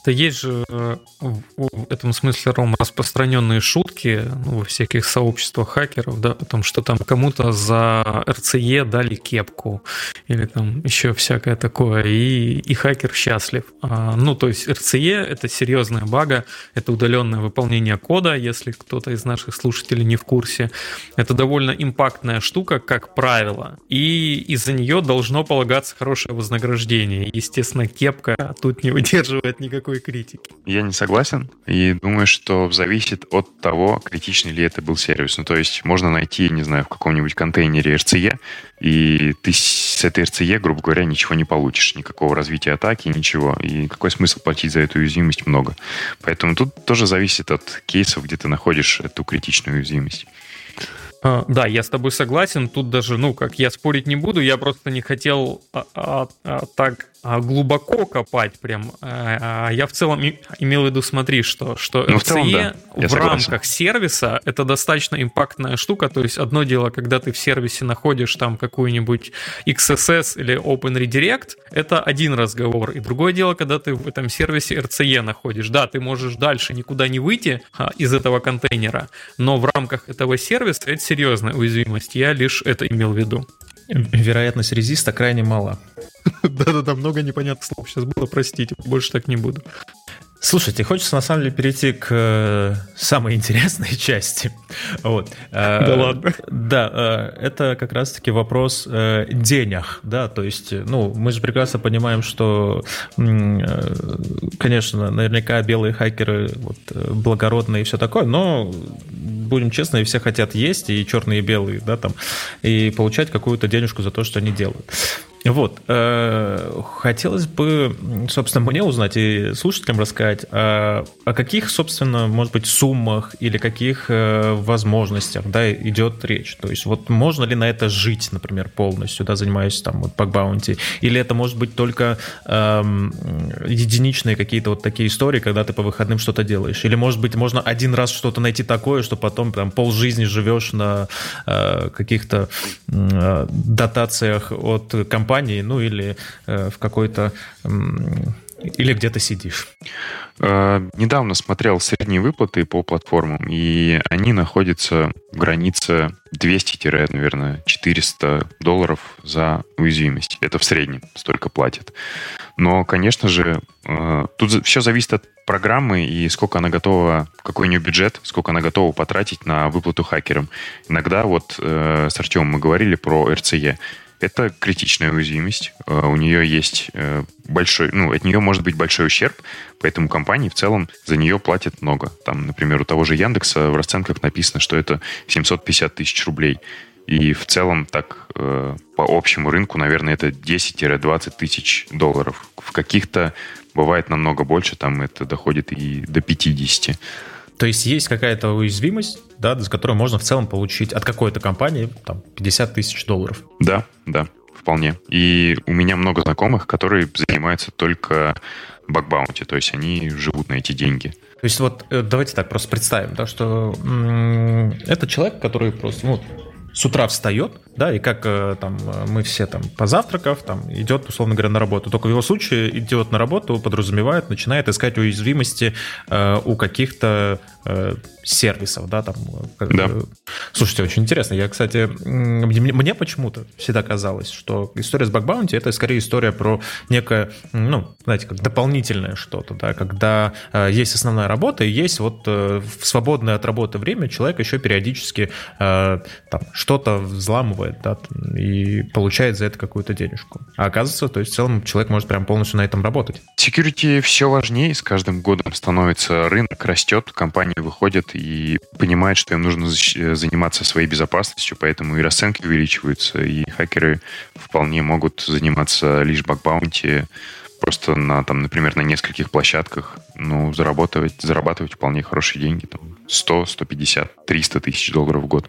Это есть же э, в этом смысле, Ром, распространенные шутки ну, во всяких сообществах хакеров, да, о том, что там кому-то за РЦЕ дали кепку или там еще всякое такое, и, и хакер счастлив. А, ну, то есть РЦЕ — это серьезная бага, это удаленное выполнение кода, если кто-то из наших слушателей не в курсе. Это довольно импактная штука, как правило, и из-за нее должно полагаться хорошее вознаграждение. Естественно, кепка тут не выдерживает никакой никакой критики. Я не согласен и думаю, что зависит от того, критичный ли это был сервис. Ну, то есть можно найти, не знаю, в каком-нибудь контейнере RCE, и ты с этой RCE, грубо говоря, ничего не получишь, никакого развития атаки, ничего. И какой смысл платить за эту уязвимость много. Поэтому тут тоже зависит от кейсов, где ты находишь эту критичную уязвимость. А, да, я с тобой согласен. Тут даже, ну, как я спорить не буду, я просто не хотел а, а, а, так глубоко копать прям. А, а, я в целом имел в виду, смотри, что, что ну, RCE в, целом, да. в рамках сервиса это достаточно импактная штука. То есть одно дело, когда ты в сервисе находишь там какую-нибудь XSS или Open Redirect, это один разговор. И другое дело, когда ты в этом сервисе RCE находишь. Да, ты можешь дальше никуда не выйти из этого контейнера, но в рамках этого сервиса это серьезная уязвимость. Я лишь это имел в виду. Вероятность резиста крайне мала. Да-да-да, много непонятных слов сейчас было, простите, больше так не буду. Слушайте, хочется на самом деле перейти к э, самой интересной части. Вот. Э, да ладно. Да, э, это как раз-таки вопрос денег, да, то есть, ну, мы же прекрасно понимаем, что, конечно, наверняка белые хакеры вот, благородные и все такое, но будем честны, все хотят есть, и черные, и белые, да, там, и получать какую-то денежку за то, что они делают. Вот. Э, хотелось бы, собственно, мне узнать и слушателям рассказать, а, о каких, собственно, может быть, суммах или каких э, возможностях да, идет речь. То есть вот можно ли на это жить, например, полностью, да, занимаясь там вот баунти, или это может быть только эм, единичные какие-то вот такие истории, когда ты по выходным что-то делаешь, или может быть можно один раз что-то найти такое, что потом там полжизни живешь на э, каких-то э, дотациях от компании компании, ну или э, в какой-то или где-то сидишь. Э, недавно смотрел средние выплаты по платформам, и они находятся в границе 200, наверное, 400 долларов за уязвимость. Это в среднем столько платят. Но, конечно же, э, тут все зависит от программы и сколько она готова, какой у нее бюджет, сколько она готова потратить на выплату хакерам. Иногда вот э, с Артемом мы говорили про RCE. Это критичная уязвимость. Э, у нее есть э, большой, ну, от нее может быть большой ущерб, поэтому компании в целом за нее платят много. Там, например, у того же Яндекса в расценках написано, что это 750 тысяч рублей. И в целом так э, по общему рынку, наверное, это 10-20 тысяч долларов. В каких-то бывает намного больше, там это доходит и до 50. То есть есть какая-то уязвимость, да, за которую можно в целом получить от какой-то компании там, 50 тысяч долларов. Да, да, вполне. И у меня много знакомых, которые занимаются только бакбаунти, то есть они живут на эти деньги. То есть вот э, давайте так просто представим, да, что м- это человек, который просто, ну, с утра встает, да, и как э, там э, мы все там позавтракав, там идет, условно говоря, на работу. Только в его случае идет на работу, подразумевает, начинает искать уязвимости э, у каких-то э, сервисов, да, там. Как, да. Слушайте, очень интересно. Я, кстати, мне, мне почему-то всегда казалось, что история с бакбаунти это скорее история про некое, ну, знаете, как дополнительное что-то, да, когда э, есть основная работа и есть вот э, в свободное от работы время человек еще периодически э, там что-то взламывает, да, и получает за это какую-то денежку. А оказывается, то есть в целом человек может прям полностью на этом работать. Security все важнее, с каждым годом становится рынок растет, компании выходят и понимают, что им нужно заниматься своей безопасностью, поэтому и расценки увеличиваются, и хакеры вполне могут заниматься лишь бакбаунти, просто на, там, например, на нескольких площадках, ну, зарабатывать, зарабатывать вполне хорошие деньги, там, 100, 150, 300 тысяч долларов в год.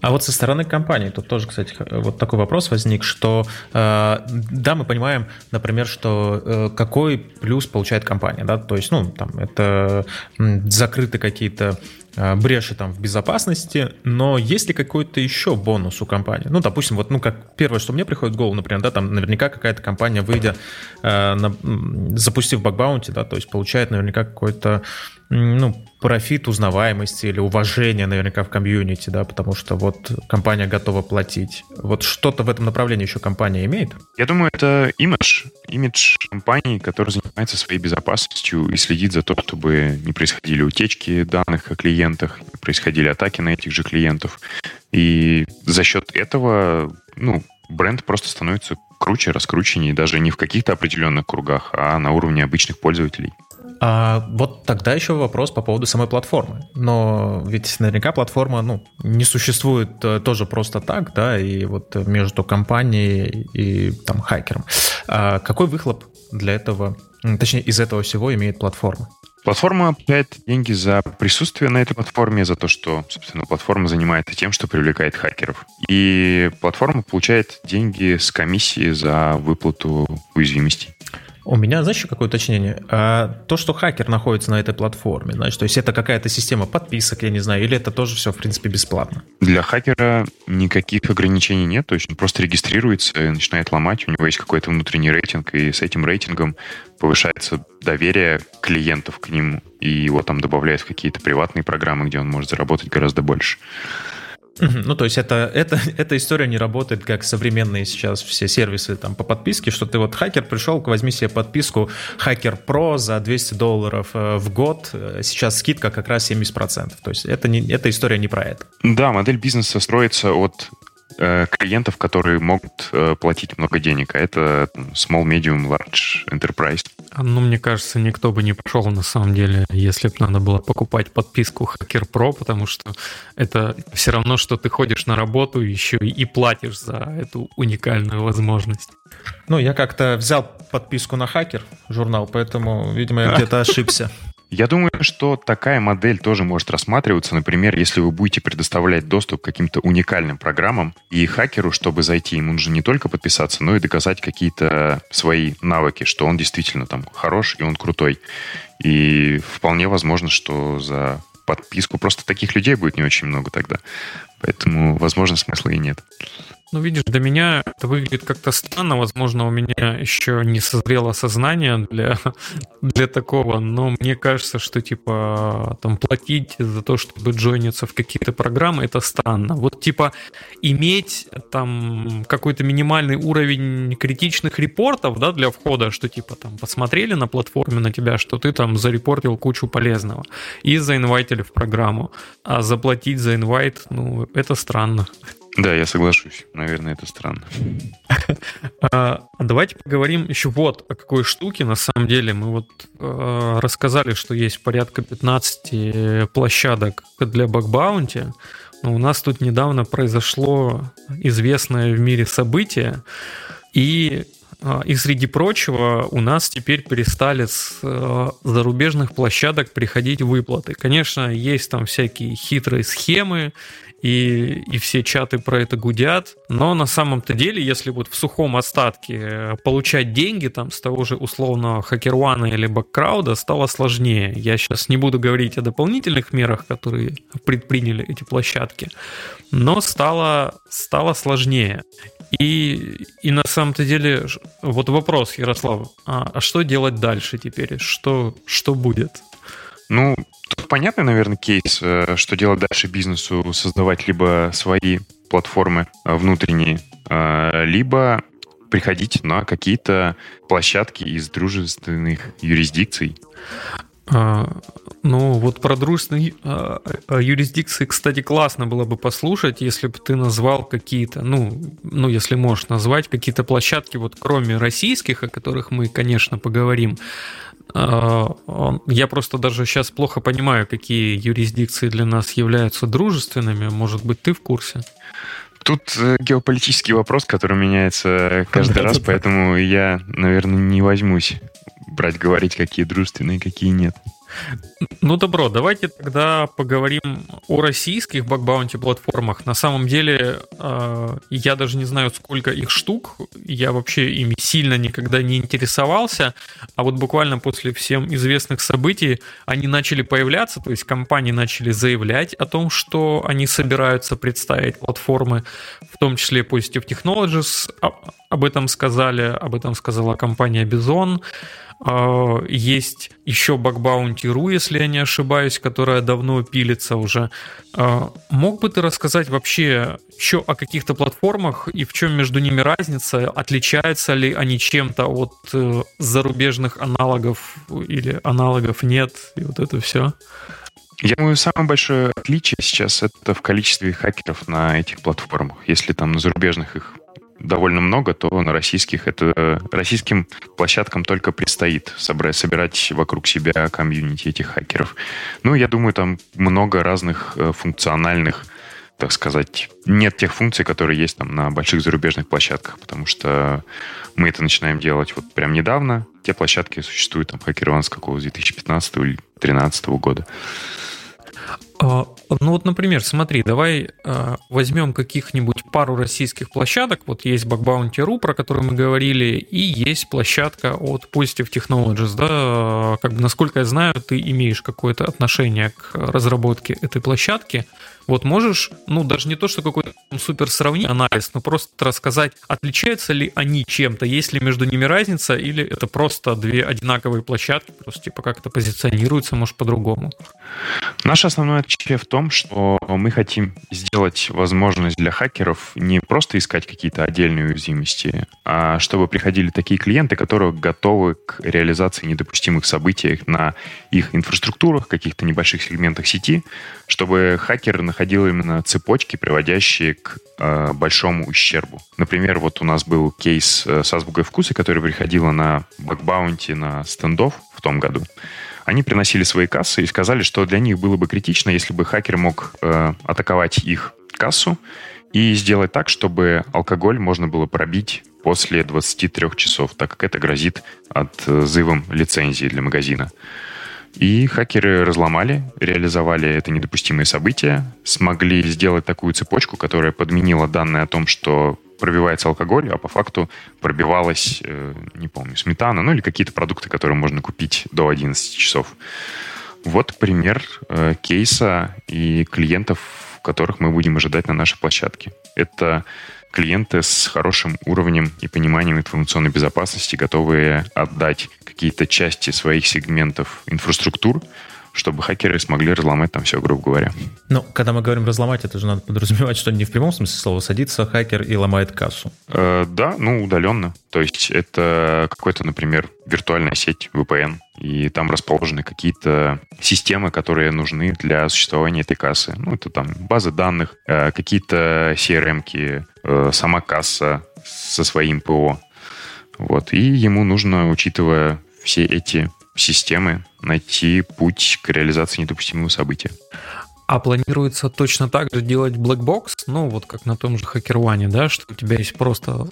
А вот со стороны компании, тут тоже, кстати, вот такой вопрос возник, что э, да, мы понимаем, например, что э, какой плюс получает компания, да, то есть, ну, там, это закрыты какие-то э, бреши там в безопасности, но есть ли какой-то еще бонус у компании? Ну, допустим, вот, ну, как первое, что мне приходит в голову, например, да, там наверняка какая-то компания, выйдя, э, на, запустив бакбаунти, да, то есть получает наверняка какой-то ну, профит узнаваемости или уважение наверняка в комьюнити, да, потому что вот компания готова платить. Вот что-то в этом направлении еще компания имеет? Я думаю, это имидж. Имидж компании, которая занимается своей безопасностью и следит за то, чтобы не происходили утечки данных о клиентах, не происходили атаки на этих же клиентов. И за счет этого, ну, бренд просто становится круче, раскрученнее, даже не в каких-то определенных кругах, а на уровне обычных пользователей. А вот тогда еще вопрос по поводу самой платформы. Но ведь наверняка платформа ну, не существует э, тоже просто так, да, и вот между компанией и там хакером. А какой выхлоп для этого, точнее, из этого всего имеет платформа? Платформа получает деньги за присутствие на этой платформе, за то, что, собственно, платформа занимается тем, что привлекает хакеров. И платформа получает деньги с комиссии за выплату уязвимостей. У меня, знаешь, какое уточнение? А, то, что хакер находится на этой платформе, значит, то есть это какая-то система подписок, я не знаю, или это тоже все, в принципе, бесплатно? Для хакера никаких ограничений нет, то есть он просто регистрируется и начинает ломать, у него есть какой-то внутренний рейтинг, и с этим рейтингом повышается доверие клиентов к нему, и его там добавляют в какие-то приватные программы, где он может заработать гораздо больше. Ну, то есть это, это, эта история не работает, как современные сейчас все сервисы там по подписке, что ты вот хакер пришел, возьми себе подписку Хакер Pro за 200 долларов э, в год, э, сейчас скидка как раз 70%. То есть это не, эта история не про это. Да, модель бизнеса строится от Э, клиентов, которые могут э, платить много денег, а это small, medium, large enterprise. Ну, мне кажется, никто бы не пошел на самом деле, если бы надо было покупать подписку Hacker Pro, потому что это все равно, что ты ходишь на работу еще и платишь за эту уникальную возможность. Ну, я как-то взял подписку на Хакер журнал, поэтому, видимо, я где-то ошибся. Я думаю, что такая модель тоже может рассматриваться, например, если вы будете предоставлять доступ к каким-то уникальным программам, и хакеру, чтобы зайти, ему нужно не только подписаться, но и доказать какие-то свои навыки, что он действительно там хорош и он крутой. И вполне возможно, что за подписку просто таких людей будет не очень много тогда. Поэтому, возможно, смысла и нет. Ну, видишь, для меня это выглядит как-то странно. Возможно, у меня еще не созрело сознание для, для такого, но мне кажется, что, типа, там, платить за то, чтобы джойниться в какие-то программы, это странно. Вот, типа, иметь там какой-то минимальный уровень критичных репортов, да, для входа, что, типа, там, посмотрели на платформе на тебя, что ты там зарепортил кучу полезного и заинвайтили в программу. А заплатить за инвайт, ну, это странно. Да, я соглашусь. Наверное, это странно. А, давайте поговорим еще вот о какой штуке. На самом деле мы вот а, рассказали, что есть порядка 15 площадок для бакбаунти. Но у нас тут недавно произошло известное в мире событие. И и среди прочего у нас теперь перестали с зарубежных площадок приходить выплаты. Конечно, есть там всякие хитрые схемы, и, и все чаты про это гудят. Но на самом-то деле, если вот в сухом остатке э, получать деньги там с того же условного хакервана или бэккрауда стало сложнее. Я сейчас не буду говорить о дополнительных мерах, которые предприняли эти площадки, но стало, стало сложнее. И, и на самом-то деле, вот вопрос, Ярослав, а, а что делать дальше теперь? Что, что будет? Ну, тут понятный, наверное, кейс, э, что делать дальше бизнесу, создавать либо свои платформы э, внутренние, э, либо приходить на какие-то площадки из дружественных юрисдикций. А, ну, вот про дружественные а, а, юрисдикции, кстати, классно было бы послушать, если бы ты назвал какие-то, ну, ну, если можешь назвать какие-то площадки, вот кроме российских, о которых мы, конечно, поговорим, я просто даже сейчас плохо понимаю, какие юрисдикции для нас являются дружественными. Может быть, ты в курсе? Тут э, геополитический вопрос, который меняется каждый раз, поэтому я, наверное, не возьмусь брать, говорить, какие дружественные, какие нет. Ну добро, давайте тогда поговорим о российских бакбаунти платформах. На самом деле, э, я даже не знаю, сколько их штук. Я вообще ими сильно никогда не интересовался. А вот буквально после всем известных событий они начали появляться, то есть компании начали заявлять о том, что они собираются представить платформы, в том числе Positive Technologies об этом сказали, об этом сказала компания Bizon. А, есть еще Bug если я не ошибаюсь, которая давно пилится уже. А, мог бы ты рассказать вообще еще о каких-то платформах и в чем между ними разница? Отличаются ли они чем-то от э, зарубежных аналогов или аналогов нет? И вот это все. Я думаю, самое большое отличие сейчас это в количестве хакеров на этих платформах. Если там на зарубежных их довольно много, то на российских это российским площадкам только предстоит собрать, собирать вокруг себя комьюнити этих хакеров. Ну, я думаю, там много разных э, функциональных так сказать, нет тех функций, которые есть там на больших зарубежных площадках, потому что мы это начинаем делать вот прям недавно. Те площадки существуют, там, HackerOne с какого, с 2015 или 2013 года. А, ну вот, например, смотри, давай э, возьмем каких-нибудь пару российских площадок. Вот есть Bugbounty.ru, про который мы говорили, и есть площадка от Positive Technologies. Да? Как бы, насколько я знаю, ты имеешь какое-то отношение к разработке этой площадки. Вот можешь, ну, даже не то, что какой-то супер сравнить анализ, но просто рассказать, отличаются ли они чем-то, есть ли между ними разница, или это просто две одинаковые площадки, просто типа как это позиционируется, может, по-другому? Наше основное отличие в том, что мы хотим сделать возможность для хакеров не просто искать какие-то отдельные уязвимости, а чтобы приходили такие клиенты, которые готовы к реализации недопустимых событий на их инфраструктурах, каких-то небольших сегментах сети, чтобы хакер находил именно цепочки, приводящие к э, большому ущербу. Например, вот у нас был кейс э, с азбукой вкуса, который приходила на бакбаунти на стендов в том году. Они приносили свои кассы и сказали, что для них было бы критично, если бы хакер мог э, атаковать их кассу и сделать так, чтобы алкоголь можно было пробить после 23 часов, так как это грозит отзывом лицензии для магазина. И хакеры разломали, реализовали это недопустимое событие, смогли сделать такую цепочку, которая подменила данные о том, что пробивается алкоголь, а по факту пробивалась, э, не помню, сметана, ну или какие-то продукты, которые можно купить до 11 часов. Вот пример э, кейса и клиентов, которых мы будем ожидать на нашей площадке. Это клиенты с хорошим уровнем и пониманием информационной безопасности, готовые отдать какие-то части своих сегментов инфраструктур, чтобы хакеры смогли разломать там все, грубо говоря. Ну, когда мы говорим разломать, это же надо подразумевать, что не в прямом смысле слова садится хакер и ломает кассу. Э, да, ну, удаленно. То есть это какой-то, например, виртуальная сеть VPN, и там расположены какие-то системы, которые нужны для существования этой кассы. Ну, это там базы данных, э, какие-то CRM-ки, э, сама касса со своим ПО. Вот. И ему нужно, учитывая все эти системы, найти путь к реализации недопустимого события. А планируется точно так же делать blackbox, ну вот как на том же HackerOne, да, что у тебя есть просто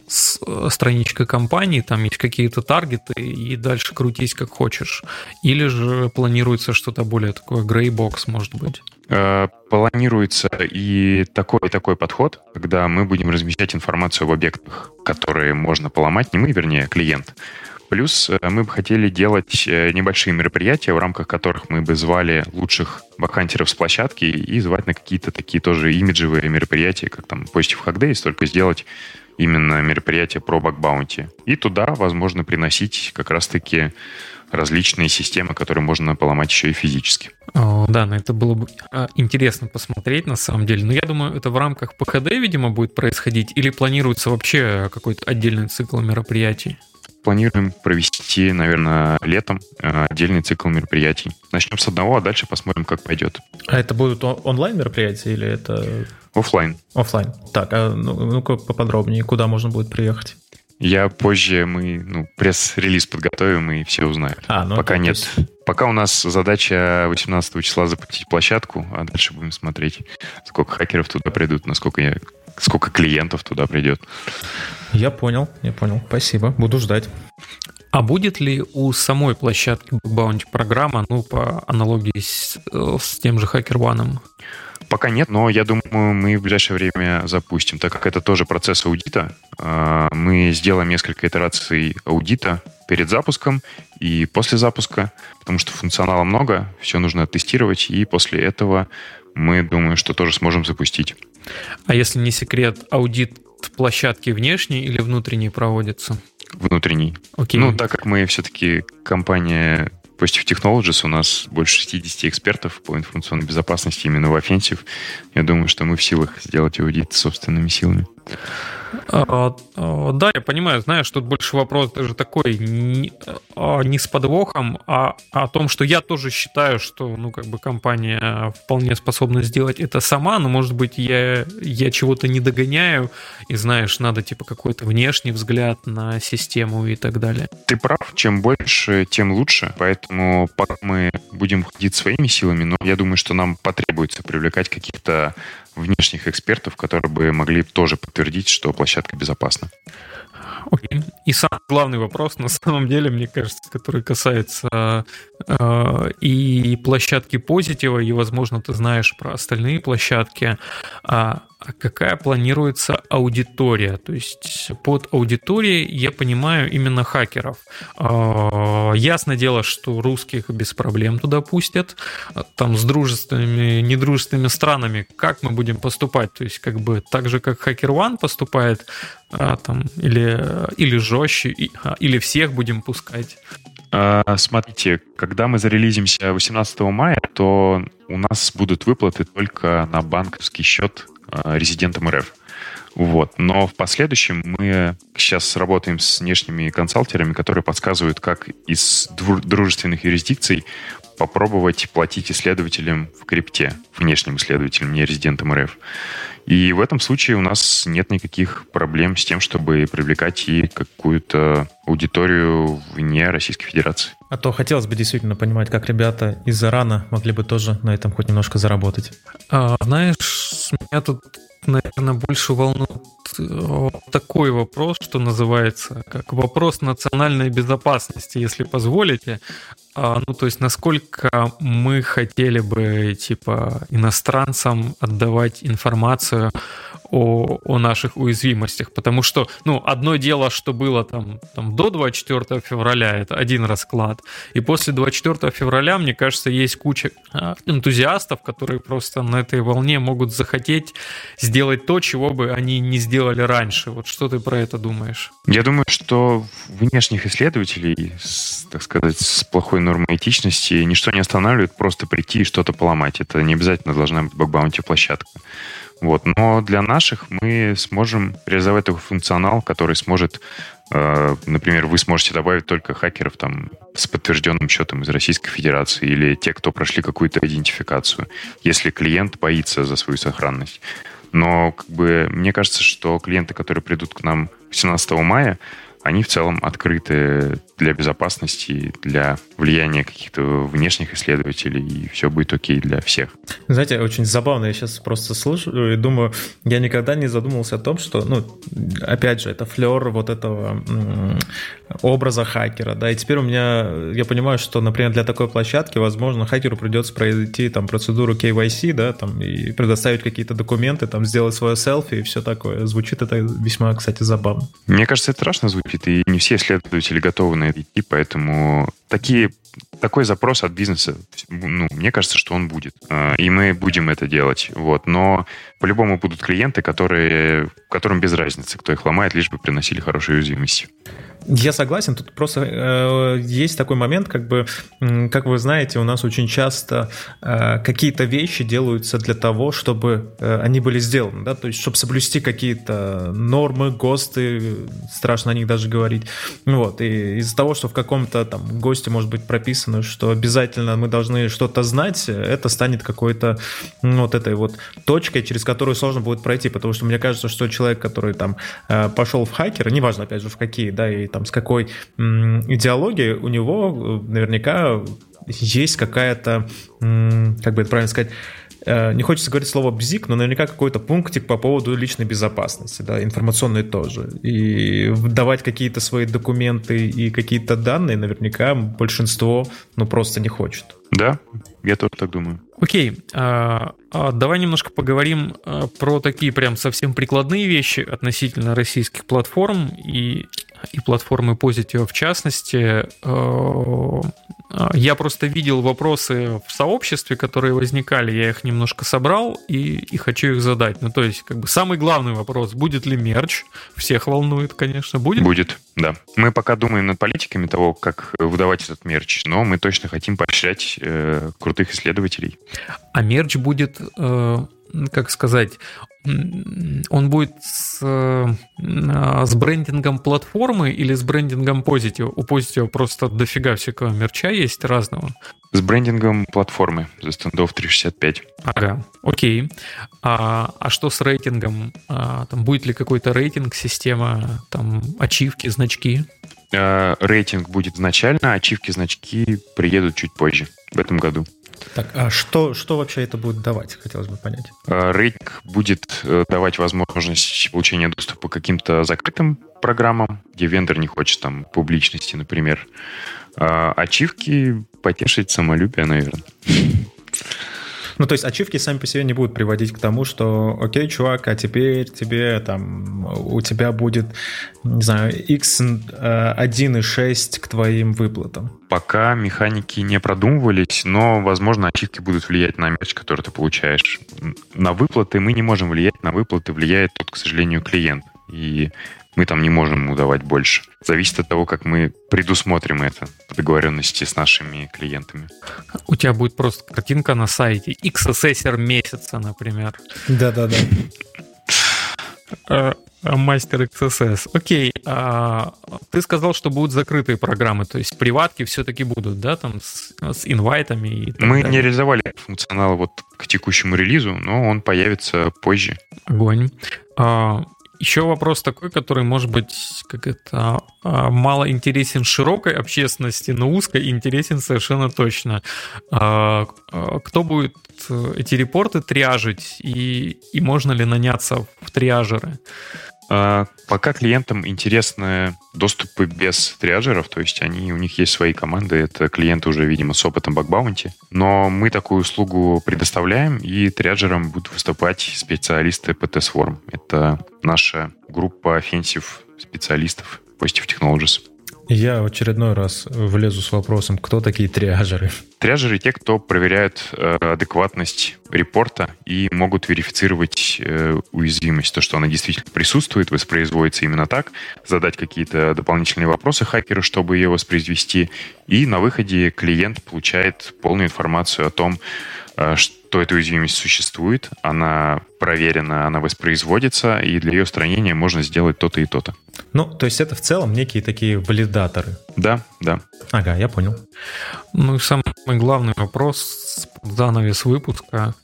э, страничка компании, там есть какие-то таргеты, и дальше крутись как хочешь. Или же планируется что-то более такое greybox, может быть? Э, планируется и такой, и такой подход, когда мы будем размещать информацию в объектах, которые можно поломать, не мы, вернее, клиент, Плюс э, мы бы хотели делать э, небольшие мероприятия, в рамках которых мы бы звали лучших бакхантеров с площадки и звать на какие-то такие тоже имиджевые мероприятия, как там Positive Hack Days, только сделать именно мероприятие про бакбаунти. И туда, возможно, приносить как раз-таки различные системы, которые можно поломать еще и физически. О, да, на это было бы а, интересно посмотреть на самом деле. Но я думаю, это в рамках ПХД, видимо, будет происходить или планируется вообще какой-то отдельный цикл мероприятий? Планируем провести, наверное, летом э, отдельный цикл мероприятий. Начнем с одного, а дальше посмотрим, как пойдет. А это будут онлайн мероприятия или это... Оффлайн. Оффлайн. Так, а ну, ну-ка поподробнее, куда можно будет приехать? Я позже, мы ну, пресс-релиз подготовим и все узнаем. А, ну, Пока нет. Есть... Пока у нас задача 18 числа запустить площадку, а дальше будем смотреть, сколько хакеров туда придут, насколько я, сколько клиентов туда придет. Я понял, я понял. Спасибо, буду ждать. А будет ли у самой площадки Bounty программа, ну, по аналогии с, с тем же HackerOne? Пока нет, но я думаю, мы в ближайшее время запустим, так как это тоже процесс аудита. А, мы сделаем несколько итераций аудита перед запуском и после запуска, потому что функционала много, все нужно тестировать, и после этого мы думаю, что тоже сможем запустить. А если не секрет, аудит площадки внешней или внутренней проводится? Внутренний. Окей. Ну, так как мы все-таки компания Positive Technologies, у нас больше 60 экспертов по информационной безопасности именно в Offensive. Я думаю, что мы в силах сделать аудит собственными силами. А, а, да, я понимаю, знаешь, тут больше вопрос даже такой не, а, с подвохом, а о том, что я тоже считаю, что, ну, как бы компания вполне способна сделать это сама, но, может быть, я, я чего-то не догоняю, и, знаешь, надо, типа, какой-то внешний взгляд на систему и так далее. Ты прав, чем больше, тем лучше, поэтому пока мы будем ходить своими силами, но я думаю, что нам потребуется привлекать каких-то внешних экспертов, которые бы могли тоже подтвердить, что площадка безопасна. Окей. И самый главный вопрос, на самом деле, мне кажется, который касается э, и площадки позитива, и, возможно, ты знаешь про остальные площадки. А, а какая планируется аудитория? То есть под аудиторией я понимаю именно хакеров. Э, ясно дело, что русских без проблем туда пустят. Там с дружественными, недружественными странами как мы будем поступать? То есть как бы так же, как Hacker One поступает, а, там, или, или жестче, а, или всех будем пускать? А, смотрите, когда мы зарелизимся 18 мая, то у нас будут выплаты только на банковский счет резидентам РФ. Вот. Но в последующем мы сейчас работаем с внешними консалтерами, которые подсказывают, как из дружественных юрисдикций попробовать платить исследователям в крипте, внешним исследователям, не резидентам РФ. И в этом случае у нас нет никаких проблем с тем, чтобы привлекать и какую-то аудиторию вне Российской Федерации. А то хотелось бы действительно понимать, как ребята из Ирана могли бы тоже на этом хоть немножко заработать. А, знаешь, меня тут, наверное, больше волнует э, такой вопрос, что называется, как вопрос национальной безопасности, если позволите. А, ну, то есть, насколько мы хотели бы, типа, иностранцам отдавать информацию о, о наших уязвимостях, потому что, ну, одно дело, что было там, там до 24 февраля, это один расклад, и после 24 февраля, мне кажется, есть куча а, энтузиастов, которые просто на этой волне могут захотеть сделать то, чего бы они не сделали раньше. Вот что ты про это думаешь? Я думаю, что внешних исследователей, так сказать, с плохой нормой этичности ничто не останавливает просто прийти и что-то поломать. Это не обязательно должна быть бакбаунти площадка. Вот. Но для наших мы сможем реализовать такой функционал, который сможет, э, например, вы сможете добавить только хакеров там, с подтвержденным счетом из Российской Федерации или те, кто прошли какую-то идентификацию, если клиент боится за свою сохранность. Но как бы, мне кажется, что клиенты, которые придут к нам 17 мая, они в целом открыты для безопасности, для влияния каких-то внешних исследователей, и все будет окей для всех. Знаете, очень забавно, я сейчас просто слушаю и думаю, я никогда не задумывался о том, что, ну, опять же, это флер вот этого образа хакера, да, и теперь у меня, я понимаю, что, например, для такой площадки, возможно, хакеру придется пройти там процедуру KYC, да, там, и предоставить какие-то документы, там, сделать свое селфи и все такое. Звучит это весьма, кстати, забавно. Мне кажется, это страшно звучит, и не все исследователи готовы на это идти, поэтому такие такой запрос от бизнеса, ну, мне кажется, что он будет. А, и мы будем это делать. Вот. Но по-любому будут клиенты, которые, которым без разницы, кто их ломает, лишь бы приносили хорошие уязвимости. Я согласен, тут просто э, есть такой момент, как бы, как вы знаете, у нас очень часто э, какие-то вещи делаются для того, чтобы э, они были сделаны, да, то есть, чтобы соблюсти какие-то нормы, ГОСТы, страшно о них даже говорить, вот, и из-за того, что в каком-то там ГОСТе может быть прописано, что обязательно мы должны что-то знать, это станет какой-то, ну, вот этой вот точкой, через которую сложно будет пройти, потому что мне кажется, что человек, который там э, пошел в хакера, неважно, опять же, в какие, да, и там с какой идеологией, у него э, наверняка есть какая-то, как бы это правильно сказать, э, не хочется говорить слово бзик, но наверняка какой-то пунктик по поводу личной безопасности, да, информационной тоже. И давать какие-то свои документы и какие-то данные наверняка большинство, ну, просто не хочет. Да, я тоже так думаю. Окей, а, а давай немножко поговорим а, про такие прям совсем прикладные вещи относительно российских платформ и, и платформы Positive в частности. А, я просто видел вопросы в сообществе, которые возникали, я их немножко собрал и, и хочу их задать. Ну, то есть, как бы самый главный вопрос, будет ли мерч? Всех волнует, конечно, будет? Будет, да. Мы пока думаем над политиками того, как выдавать этот мерч, но мы точно хотим поощрять э, крутых исследователей. А мерч будет, э, как сказать, он будет с, э, с брендингом платформы или с брендингом Positive? У Positive просто дофига всякого мерча есть разного. С брендингом платформы за стендов 365. Ага, окей. А, а что с рейтингом? А, там будет ли какой-то рейтинг, система, там, ачивки, значки? А, рейтинг будет изначально, ачивки, значки приедут чуть позже, в этом году. Так, а что, что вообще это будет давать, хотелось бы понять? А, рейтинг будет э, давать возможность получения доступа к каким-то закрытым программам, где вендор не хочет там публичности, например. А ачивки потешить самолюбие, наверное. Ну, то есть ачивки сами по себе не будут приводить к тому, что, окей, чувак, а теперь тебе там, у тебя будет, не знаю, x1,6 к твоим выплатам. Пока механики не продумывались, но, возможно, ачивки будут влиять на мерч, который ты получаешь. На выплаты мы не можем влиять, на выплаты влияет тут, к сожалению, клиент. И мы там не можем ему давать больше. Зависит от того, как мы предусмотрим это по договоренности с нашими клиентами. У тебя будет просто картинка на сайте XSSR месяца, например. Да-да-да. А мастер XSS. Окей, а, ты сказал, что будут закрытые программы, то есть приватки все-таки будут, да, там с, с инвайтами и Мы далее. не реализовали функционал вот к текущему релизу, но он появится позже. Огонь. А, еще вопрос такой, который, может быть, как это а, мало интересен широкой общественности, но узкой интересен совершенно точно. А, а, кто будет эти репорты триажить и, и можно ли наняться в триажеры? А, пока клиентам интересны доступы без триаджеров, то есть они, у них есть свои команды, это клиенты уже, видимо, с опытом бакбаунти, но мы такую услугу предоставляем, и триаджером будут выступать специалисты Swarm. Это наша группа offensive специалистов Positive Technologies. Я в очередной раз влезу с вопросом, кто такие триажеры? Триажеры — те, кто проверяют э, адекватность репорта и могут верифицировать э, уязвимость, то, что она действительно присутствует, воспроизводится именно так, задать какие-то дополнительные вопросы хакеру, чтобы ее воспроизвести, и на выходе клиент получает полную информацию о том, что эта уязвимость существует, она проверена, она воспроизводится, и для ее устранения можно сделать то-то и то-то. Ну, то есть это в целом некие такие валидаторы. Да, да. Ага, я понял. Ну и самый главный вопрос, занавес выпуска.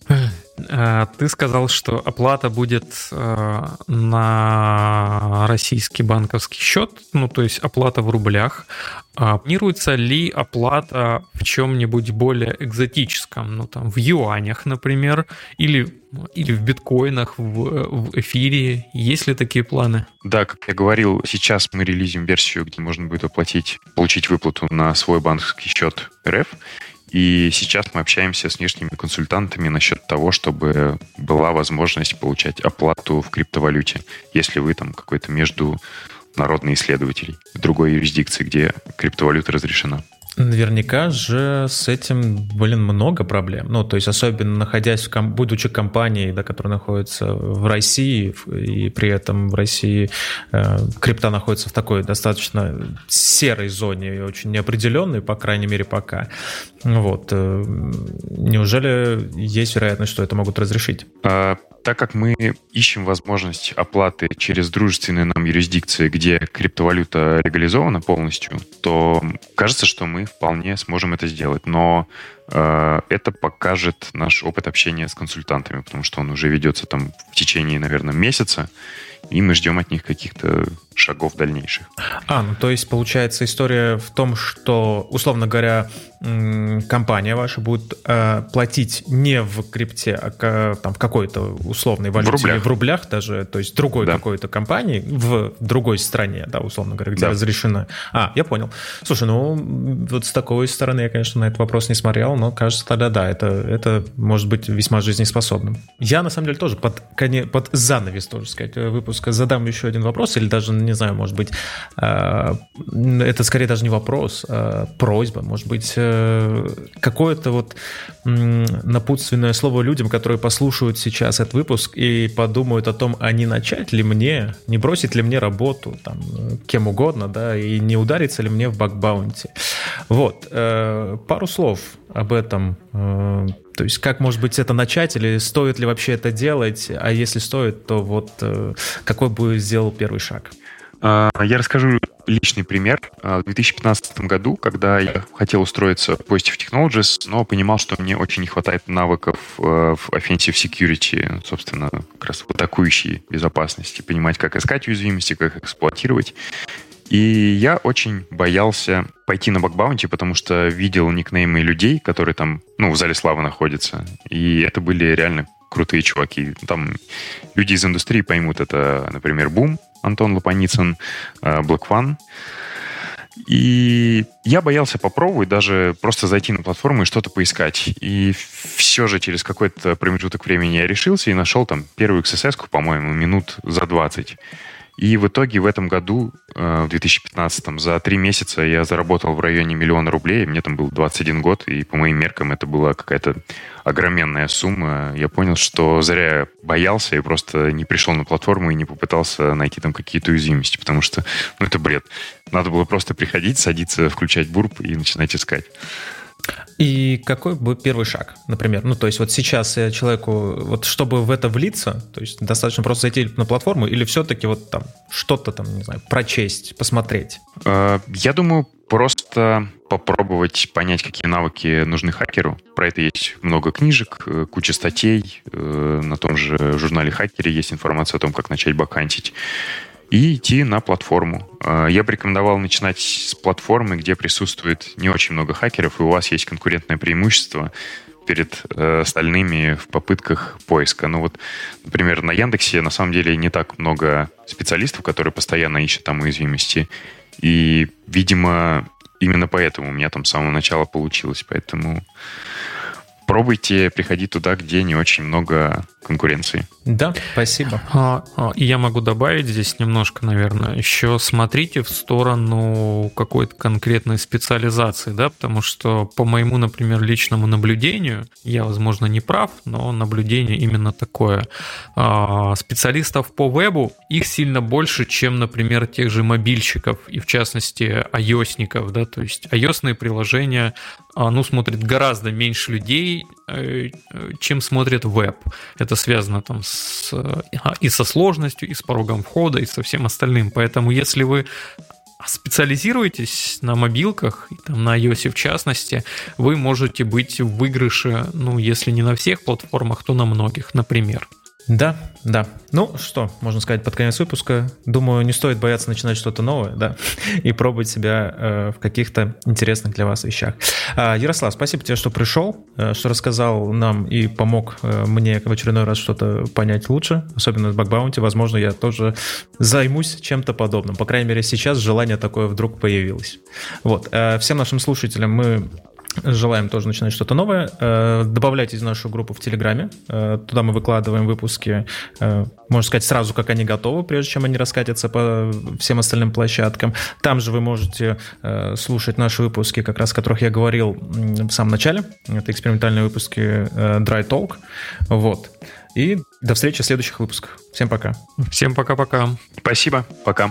Э, ты сказал, что оплата будет э, на российский банковский счет, ну то есть оплата в рублях. А планируется ли оплата в чем-нибудь более экзотическом, ну там в юанях, например, или, или в биткоинах, в, в эфире? Есть ли такие планы? Да, как я говорил, сейчас мы релизим версию, где можно будет оплатить, получить выплату на свой банковский счет РФ. И сейчас мы общаемся с внешними консультантами насчет того, чтобы была возможность получать оплату в криптовалюте, если вы там какой-то международный исследователь в другой юрисдикции, где криптовалюта разрешена. Наверняка же с этим, блин, много проблем. Ну, то есть, особенно находясь, в ком- будучи компанией, да, которая находится в России, и при этом в России э, крипта находится в такой достаточно серой зоне и очень неопределенной, по крайней мере, пока. Вот. Э, неужели есть вероятность, что это могут разрешить? А, так как мы ищем возможность оплаты через дружественные нам юрисдикции, где криптовалюта легализована полностью, то кажется, что мы вполне сможем это сделать. Но э, это покажет наш опыт общения с консультантами, потому что он уже ведется там в течение, наверное, месяца, и мы ждем от них каких-то шагов дальнейших. А, ну то есть получается история в том, что, условно говоря, компания ваша будет э, платить не в крипте, а там, в какой-то условной валюте в рублях. или в рублях даже, то есть другой да. какой-то компании в другой стране, да, условно говоря, где да. разрешено. А, я понял. Слушай, ну вот с такой стороны я, конечно, на этот вопрос не смотрел, но кажется, тогда да, это, это может быть весьма жизнеспособным. Я, на самом деле, тоже под, под занавес, тоже сказать, выпуска задам еще один вопрос, или даже не знаю, может быть, э, это скорее даже не вопрос, а просьба, может быть, э, какое-то вот напутственное слово людям, которые послушают сейчас этот выпуск и подумают о том, а не начать ли мне, не бросить ли мне работу, там, кем угодно, да, и не удариться ли мне в бакбаунти. Вот, э, пару слов об этом. То есть как, может быть, это начать или стоит ли вообще это делать? А если стоит, то вот какой бы сделал первый шаг? А, я расскажу личный пример. А, в 2015 году, когда я хотел устроиться в Positive Technologies, но понимал, что мне очень не хватает навыков э, в offensive security, собственно, как раз в атакующей безопасности, понимать, как искать уязвимости, как эксплуатировать. И я очень боялся пойти на бакбаунти, потому что видел никнеймы людей, которые там, ну, в зале славы находятся. И это были реально крутые чуваки. Там люди из индустрии поймут это, например, Бум, Антон Лопаницын, э, Black One. И я боялся попробовать даже просто зайти на платформу и что-то поискать. И все же через какой-то промежуток времени я решился и нашел там первую XSS, по-моему, минут за 20. И в итоге в этом году, э, в 2015, за три месяца я заработал в районе миллиона рублей. Мне там был 21 год, и по моим меркам это была какая-то огроменная сумма. Я понял, что зря я боялся и просто не пришел на платформу и не попытался найти там какие-то уязвимости, потому что ну, это бред. Надо было просто приходить, садиться, включать бурп и начинать искать. И какой бы первый шаг, например? Ну, то есть вот сейчас человеку, вот чтобы в это влиться, то есть достаточно просто зайти на платформу или все-таки вот там что-то там, не знаю, прочесть, посмотреть? Э, я думаю, просто попробовать понять, какие навыки нужны хакеру. Про это есть много книжек, э, куча статей. Э, на том же журнале «Хакере» есть информация о том, как начать бакантить и идти на платформу. А, я бы рекомендовал начинать с платформы, где присутствует не очень много хакеров, и у вас есть конкурентное преимущество перед э, остальными в попытках поиска. Ну вот, например, на Яндексе на самом деле не так много специалистов, которые постоянно ищут там уязвимости. И, видимо, именно поэтому у меня там с самого начала получилось. Поэтому пробуйте приходить туда, где не очень много конкуренции. Да, спасибо. А, а, и я могу добавить здесь немножко, наверное, еще смотрите в сторону какой-то конкретной специализации, да, потому что по моему, например, личному наблюдению, я, возможно, не прав, но наблюдение именно такое. А, специалистов по вебу, их сильно больше, чем, например, тех же мобильщиков и, в частности, iOS-ников, да, то есть iOS приложения, ну, смотрит гораздо меньше людей, чем смотрит веб. Это связано там с, и со сложностью, и с порогом входа, и со всем остальным. Поэтому если вы специализируетесь на мобилках, там, на iOS в частности, вы можете быть в выигрыше, ну, если не на всех платформах, то на многих, например. Да, да. Ну что, можно сказать под конец выпуска. Думаю, не стоит бояться начинать что-то новое, да, и пробовать себя э, в каких-то интересных для вас вещах. Э, Ярослав, спасибо тебе, что пришел, э, что рассказал нам и помог э, мне в очередной раз что-то понять лучше, особенно с бакбаунти. Возможно, я тоже займусь чем-то подобным. По крайней мере, сейчас желание такое вдруг появилось. Вот. Э, всем нашим слушателям мы Желаем тоже начинать что-то новое. Э, добавляйтесь в нашу группу в Телеграме. Э, туда мы выкладываем выпуски, э, можно сказать, сразу, как они готовы, прежде чем они раскатятся по всем остальным площадкам. Там же вы можете слушать наши выпуски, как раз о которых я говорил в самом начале. Это экспериментальные выпуски Dry Talk. Вот. И до встречи в следующих выпусках. Всем пока. Всем пока-пока. Спасибо. Пока.